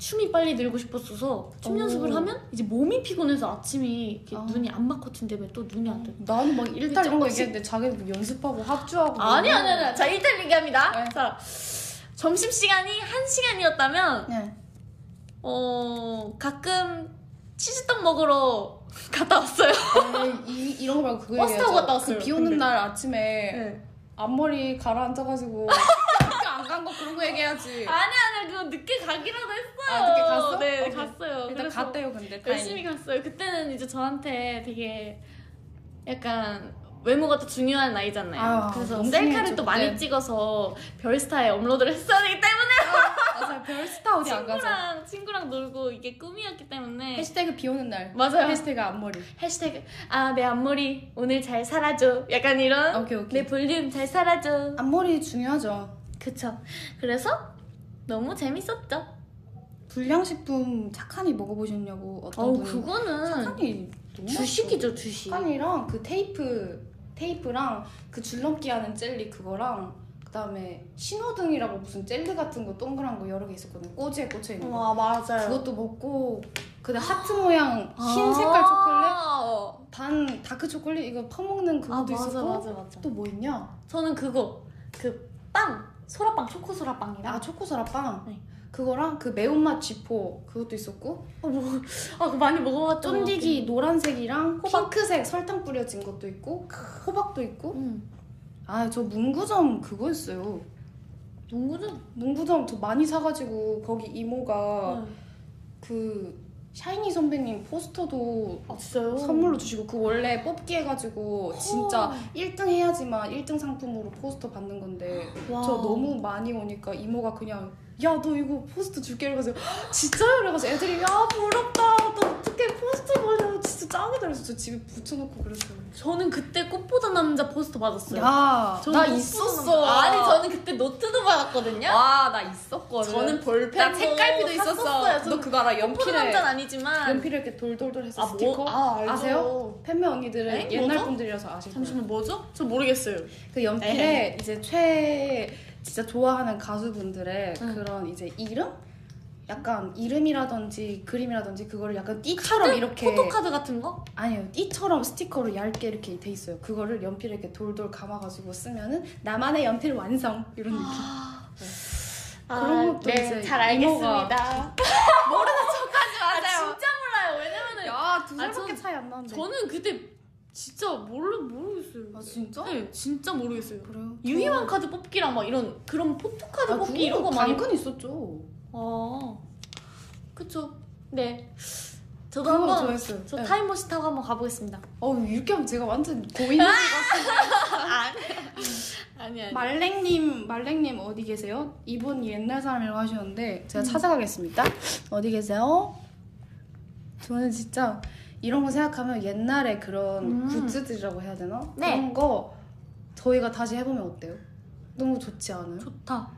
춤이 빨리 늘고 싶었어서 춤 오. 연습을 하면 이제 몸이 피곤해서 아침이 이렇게 아. 눈이 안 맞거든 때문에 또 눈이 안 돼. 나는 막 일달 이런 거 조금씩. 얘기했는데 자기는 연습하고 합주하고 아니 뭐 아니 아니. 자 일단 얘기합니다. 네. 자 점심 시간이 한 시간이었다면 네. 어 가끔 치즈떡 먹으러 갔다 왔어요. 에이, 이, 이런 거 말고 그거 버스 타고. 갔다 왔어요, 그 비 오는 근데. 날 아침에 네. 앞머리 가라앉아가지고 간거 그런 거 얘기해야지. 아니 아니 그거 늦게 가기라도 했어요. 아, 늦게 갔어? 네 오케이. 갔어요. 일단 갔대요 근데 열심히 갔어요. 그때는 이제 저한테 되게 약간 외모가 또 중요한 나이잖아요. 아, 그래서 셀카를 또. 많이 찍어서 별스타에 업로드를 했어야 되기 때문에 맞아요 별스타 어디 안. 친구랑 친구랑 놀고 이게 꿈이었기 때문에 해시태그 비 오는 날. 맞아요. 해시태그 앞머리. 해시태그 아 내 앞머리 오늘 잘 살아줘 약간 이런 오케이 오케이. 내 볼륨 잘 살아줘 앞머리 중요하죠. 그쵸 그래서 너무 재밌었죠 불량식품 착한이 먹어보셨냐고 어떤 어우 분이. 그거는 착한이 주식이죠 주식 착한이랑 그 테이프 테이프랑 그 줄넘기 하는 젤리 그거랑 그다음에 신호등이라고 무슨 젤리 같은 거 동그란 거 여러 개 있었거든요. 꼬지에 꽂혀 있는 거. 와 맞아요 그것도 먹고 그다음 하트 모양 흰 색깔 초콜릿 아, 반 다크 초콜릿 이거 퍼먹는 그것도 아 맞아 있었고 맞아 맞아 또 뭐 있냐? 저는 그거 그 빵 소라빵 초코 소라빵이랑? 아 초코 소라빵? 네. 그거랑 그 매운맛 쥐포 그것도 있었고. 어, 뭐, 아 그거 많이 먹어봤죠 쫀디기 노란색이랑 호박. 핑크색 설탕 뿌려진 것도 있고 호박도 있고. 응 아 저 문구점 그거였어요. 농구는 문구점 더 많이 사가지고 거기 이모가 응. 그 샤이니 선배님 포스터도 아 진짜요? 선물로 주시고 그 원래 뽑기 해가지고 진짜 1등 해야지만 1등 상품으로 포스터 받는 건데 와. 저 너무 많이 오니까 이모가 그냥 야 너 이거 포스터 줄게. 이래가지고 "헉, 진짜요? 이래가서 애들이 야 부럽다. 너 어떻게 포스터 받냐. 진짜 짱이다. 그래서 저 집에 붙여놓고 그랬어요. 저는 그때 꽃보다 남자 포스터 받았어요. 야나 저는 꽃보다 있었어. 남자- 아니 저는 그때 노트도 받았거든요. 와 나 있었거든. 저는 볼펜도 나 색깔비도 샀었어요. 있었어 너 그거 알아? 꽃보다 연필에 남자는 아니지만. 연필을 이렇게 돌돌돌 해서 아, 뭐- 스티커? 아, 알죠. 아세요? 팬매 언니들은 에? 옛날 뭐죠? 분들이라서 아실 거예요. 잠시만 뭐죠? 저 모르겠어요. 그 연필에. 에헤. 이제 최 진짜 좋아하는 가수분들의 응. 그런 이제 이름? 약간 이름이라든지 그림이라든지 그거를 약간 띠처럼 이렇게 포토카드 같은 거? 아니요 띠처럼 스티커로 얇게 이렇게 돼 있어요. 그거를 연필에 이렇게 돌돌 감아가지고 쓰면은 나만의 연필 완성! 이런 느낌. 그런 것도 네, 이제 잘 알겠습니다. 모르는 척하지 아 마세요. 진짜 몰라요. 왜냐면은 야두 아, 살밖에 전- 차이 안 나는데. 저는 그때 진짜 모르, 모르겠어요 아 진짜? 네 진짜 모르겠어요 그래요? 유희왕 카드 뽑기랑 막 이런 그런 포토 카드 아, 뽑기 이런 거 많이 당근 있었죠 아 그쵸 네 저도 한번 좋아했어요 저 네. 타임머신 타고 한번 가보겠습니다 어 이렇게 하면 제가 완전 고인물 같은데 아니 아니 아니 말랭님 말랭님 어디 계세요? 이분 옛날 사람이라고 하셨는데 음. 제가 찾아가겠습니다. 어디 계세요? 저는 진짜 이런 거 생각하면 옛날에 그런 음. 굿즈들이라고 해야 되나? 네. 그런 거 저희가 다시 해보면 어때요? 너무 좋지 않아요? 좋다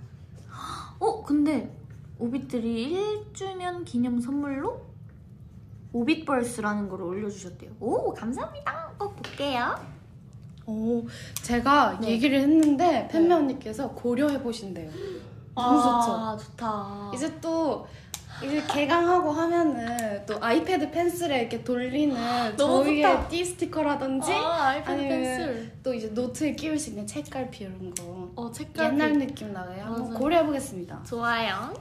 어 근데 오빛들이 1주년 기념 선물로 오빛벌스라는 걸 올려주셨대요 오 감사합니다 꼭 볼게요 오, 제가 네. 얘기를 했는데 팬매 네. 언니께서 고려해 보신대요. 너무 좋죠. 아, 좋다. 이제 또 이제 개강하고 하면은 또 아이패드 펜슬에 이렇게 돌리는 저희의. 띠 스티커라든지 아, 아이패드 아니면 펜슬. 또 이제 노트에 끼울 수 있는 책갈피 이런 거 어, 책갈피. 옛날 느낌 나게 한번 맞아. 고려해보겠습니다. 좋아요.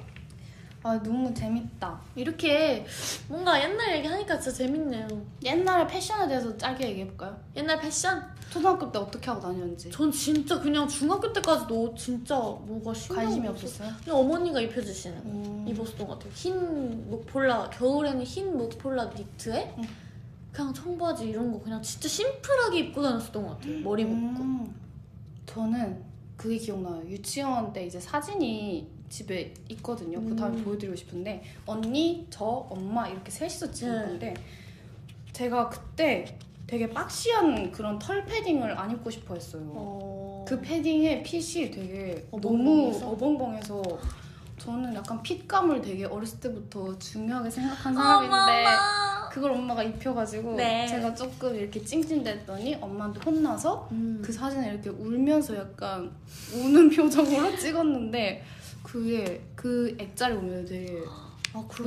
아 너무 재밌다. 이렇게 뭔가 옛날 얘기 하니까 진짜 재밌네요. 옛날에 패션에 대해서 짧게 얘기해볼까요? 옛날 패션? 초등학교 때 어떻게 하고 다녔는지 전 진짜 그냥 중학교 때까지도 진짜 뭐가 관심이 없었어요. 그냥 어머니가 입혀주시는 음. 입었던 것 같아요. 흰 목폴라 겨울에는 흰 목폴라 니트에 음. 그냥 청바지 이런 거 그냥 진짜 심플하게 입고 다녔었던 것 같아요. 머리 묶고. 음. 저는 그게 기억나요. 유치원 때 이제 사진이 집에 있거든요. 그 다음에 음. 보여드리고 싶은데 언니, 저, 엄마 이렇게 셋이서 찍은 네. 건데 제가 그때 되게 박시한 그런 털 패딩을 안 입고 싶어 했어요. 어... 그 패딩의 핏이 되게 어벙벙해서? 너무 어벙벙해서 저는 약간 핏감을 되게 어렸을 때부터 중요하게 생각한 사람인데 어머. 그걸 엄마가 입혀가지고 네. 제가 조금 이렇게 찡찡댔더니 엄마한테 혼나서 음. 그 사진을 이렇게 울면서 약간 우는 표정으로 찍었는데 그게 그 액자를 보면 되게 아.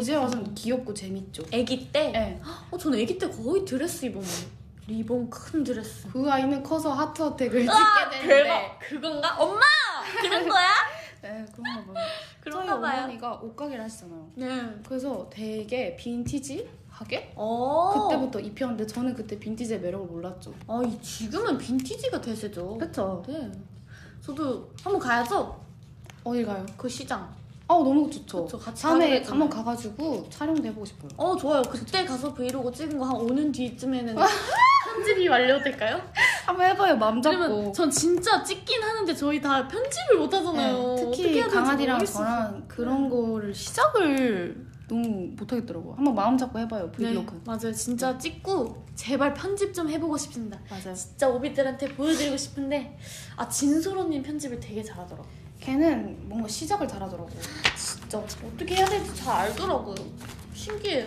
이제 와서는 귀엽고 재밌죠. 아기 때? 네. 어, 저는 아기 때 거의 드레스 입었는데 리본 큰 드레스 그 아이는 커서 Heart Attack을 아, 찍게 되는데 대박 그건가? 엄마! 그런 거야? 네 그런가 봐요. 저희 그런가 봐요 어머니가 옷가게를 하시잖아요. 네 그래서 되게 빈티지 하게 어. 그때부터 입혔는데 저는 그때 빈티지의 매력을 몰랐죠. 아, 이 지금은 빈티지가 대세죠. 그쵸? 네. 저도 한번 가야죠. 어디 가요? 그 시장. 아 너무 좋죠. 그쵸, 같이 다음에 가기로 한번 했잖아요. 가가지고 촬영도 해보고 싶어요. 어, 좋아요. 그때 가서 브이로그 찍은 거한 오는 뒤쯤에는 편집이 완료될까요? 한번 해봐요. 왜냐면 잡고. 전 진짜 찍긴 하는데 저희 다 편집을 못 하잖아요. 네, 특히 강아지랑. 저랑 그런 거를 시작을 너무 못하겠더라고. 한번 마음 잡고 해봐요. 네, 브이로그. 맞아요. 진짜 찍고 제발 편집 좀 해보고 싶습니다. 맞아요. 진짜 오비들한테 보여드리고 싶은데 아 진솔 언니 편집을 되게 잘하더라고. 걔는 뭔가 시작을 잘하더라고. 진짜 어떻게 해야 될지 잘 알더라고요. 신기해요.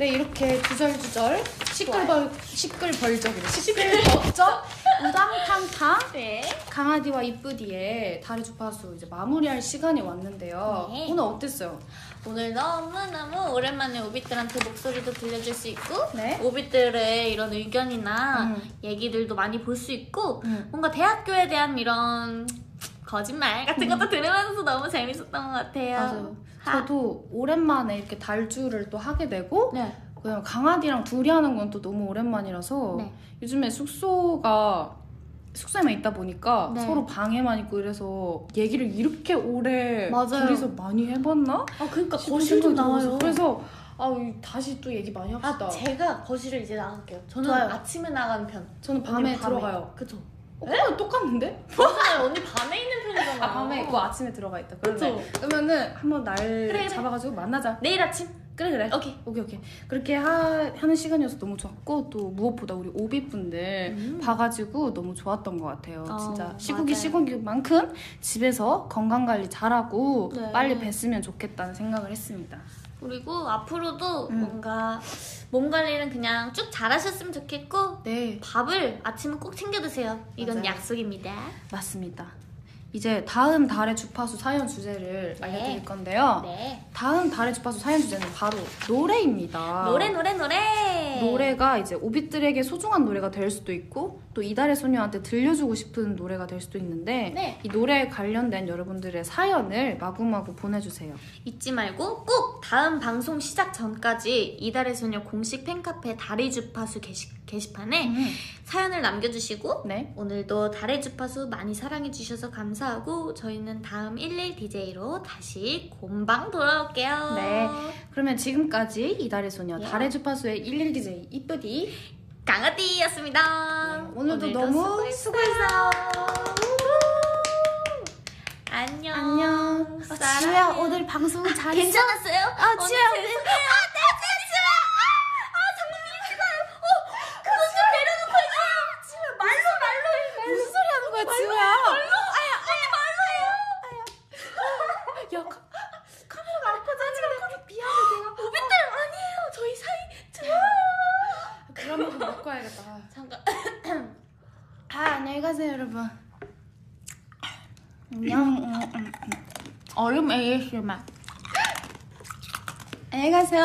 네 이렇게 주절주절 시끌벌 시끌벌적이래. 시끌벅적 우당탕탕 네. 강아지와 이쁘디의 다리 주파수 이제 마무리할 시간이 왔는데요. 네. 오늘 어땠어요? 오늘 너무너무 오랜만에 오빛들한테 목소리도 들려줄 수 있고 네. 오빛들의 이런 의견이나 음. 얘기들도 많이 볼 수 있고 음. 뭔가 대학교에 대한 이런 거짓말 같은 것도 들으면서 너무 재밌었던 것 같아요. 맞아요. 하. 저도 오랜만에 이렇게 달주를 또 하게 되고 네. 그냥 강아지랑 둘이 하는 건 또 너무 오랜만이라서 네. 요즘에 숙소가 숙소에만 있다 보니까 네. 서로 방에만 있고 이래서 얘기를 이렇게 오래 맞아요. 둘이서 많이 해봤나? 아 그러니까 싶은 거실 좀 생각이 나와요. 그래서 아 이- 다시 또 얘기 많이 합시다. 아 제가 거실을 이제 나갈게요. 저는 좋아요. 아침에 나가는 편. 저는 밤에, 언니 들어가요. 그쵸? 어, 그거 똑같은데? 맞아요. 언니 밤에 밤에 있고 아침에 들어가 있다. 그쵸? 그러면은 한번 날 그래. 잡아가지고 만나자. 내일 아침. 그래 그래. 오케이. 오케이 오케이 그렇게 하, 하는 시간이어서 너무 좋았고 또 무엇보다 우리 오비분들 음. 봐가지고 너무 좋았던 것 같아요 어, 진짜 시국이 맞아요. 시국이만큼 집에서 건강 관리 잘하고 네. 빨리 뵀으면 좋겠다는 생각을 했습니다 그리고 앞으로도 음. 뭔가 몸 관리는 그냥 쭉 잘하셨으면 좋겠고 네 밥을 아침은 꼭 챙겨 드세요. 이건 맞아요. 약속입니다. 맞습니다 이제 다음 달의 주파수 사연 주제를 네. 알려드릴 건데요 네. 다음 달의 주파수 사연 주제는 바로 노래입니다 노래 노래 노래. 노래가 이제 오빛들에게 소중한 노래가 될 수도 있고 또 이달의 소녀한테 들려주고 싶은 노래가 될 수도 있는데 네. 이 노래에 관련된 여러분들의 사연을 마구마구 보내주세요. 잊지 말고 꼭 다음 방송 시작 전까지 이달의 소녀 공식 팬카페 다리 주파수 게시, 게시판에 사연을 남겨주시고 네. 오늘도 달의 주파수 많이 사랑해주셔서 감사하고 저희는 다음 11 DJ로 다시 곰방 돌아올게요. 네. 그러면 지금까지 이달의 소녀 예. 달의 주파수의 11DJ 이쁘디 강아띠였습니다. 네, 오늘도 오늘도 너무 수고했어요. 안녕. 안녕. 아. 지우야 오늘 방송 잘했어? 괜찮았어요? 아, 지우야 오늘 아, 네, 지우야. 아, 장난 미치가요. 어, 그거 좀 내려놓고 얘기해요. 지우야, 말로, 말로 해, 말로. 무슨 소리 하는 거야 지우야? 말로? 아야, 아야, 말로 해요. 야 카, 카메라가 아파져 지금 미안해 내가 오빛들 아니에요. 저희 사이 좋아. 그러면 먹고 와야겠다. 잠깐. 아 안녕히 가세요 여러분. 안녕. 음, 음, 음. 얼음 ASMR 안녕히 가세요.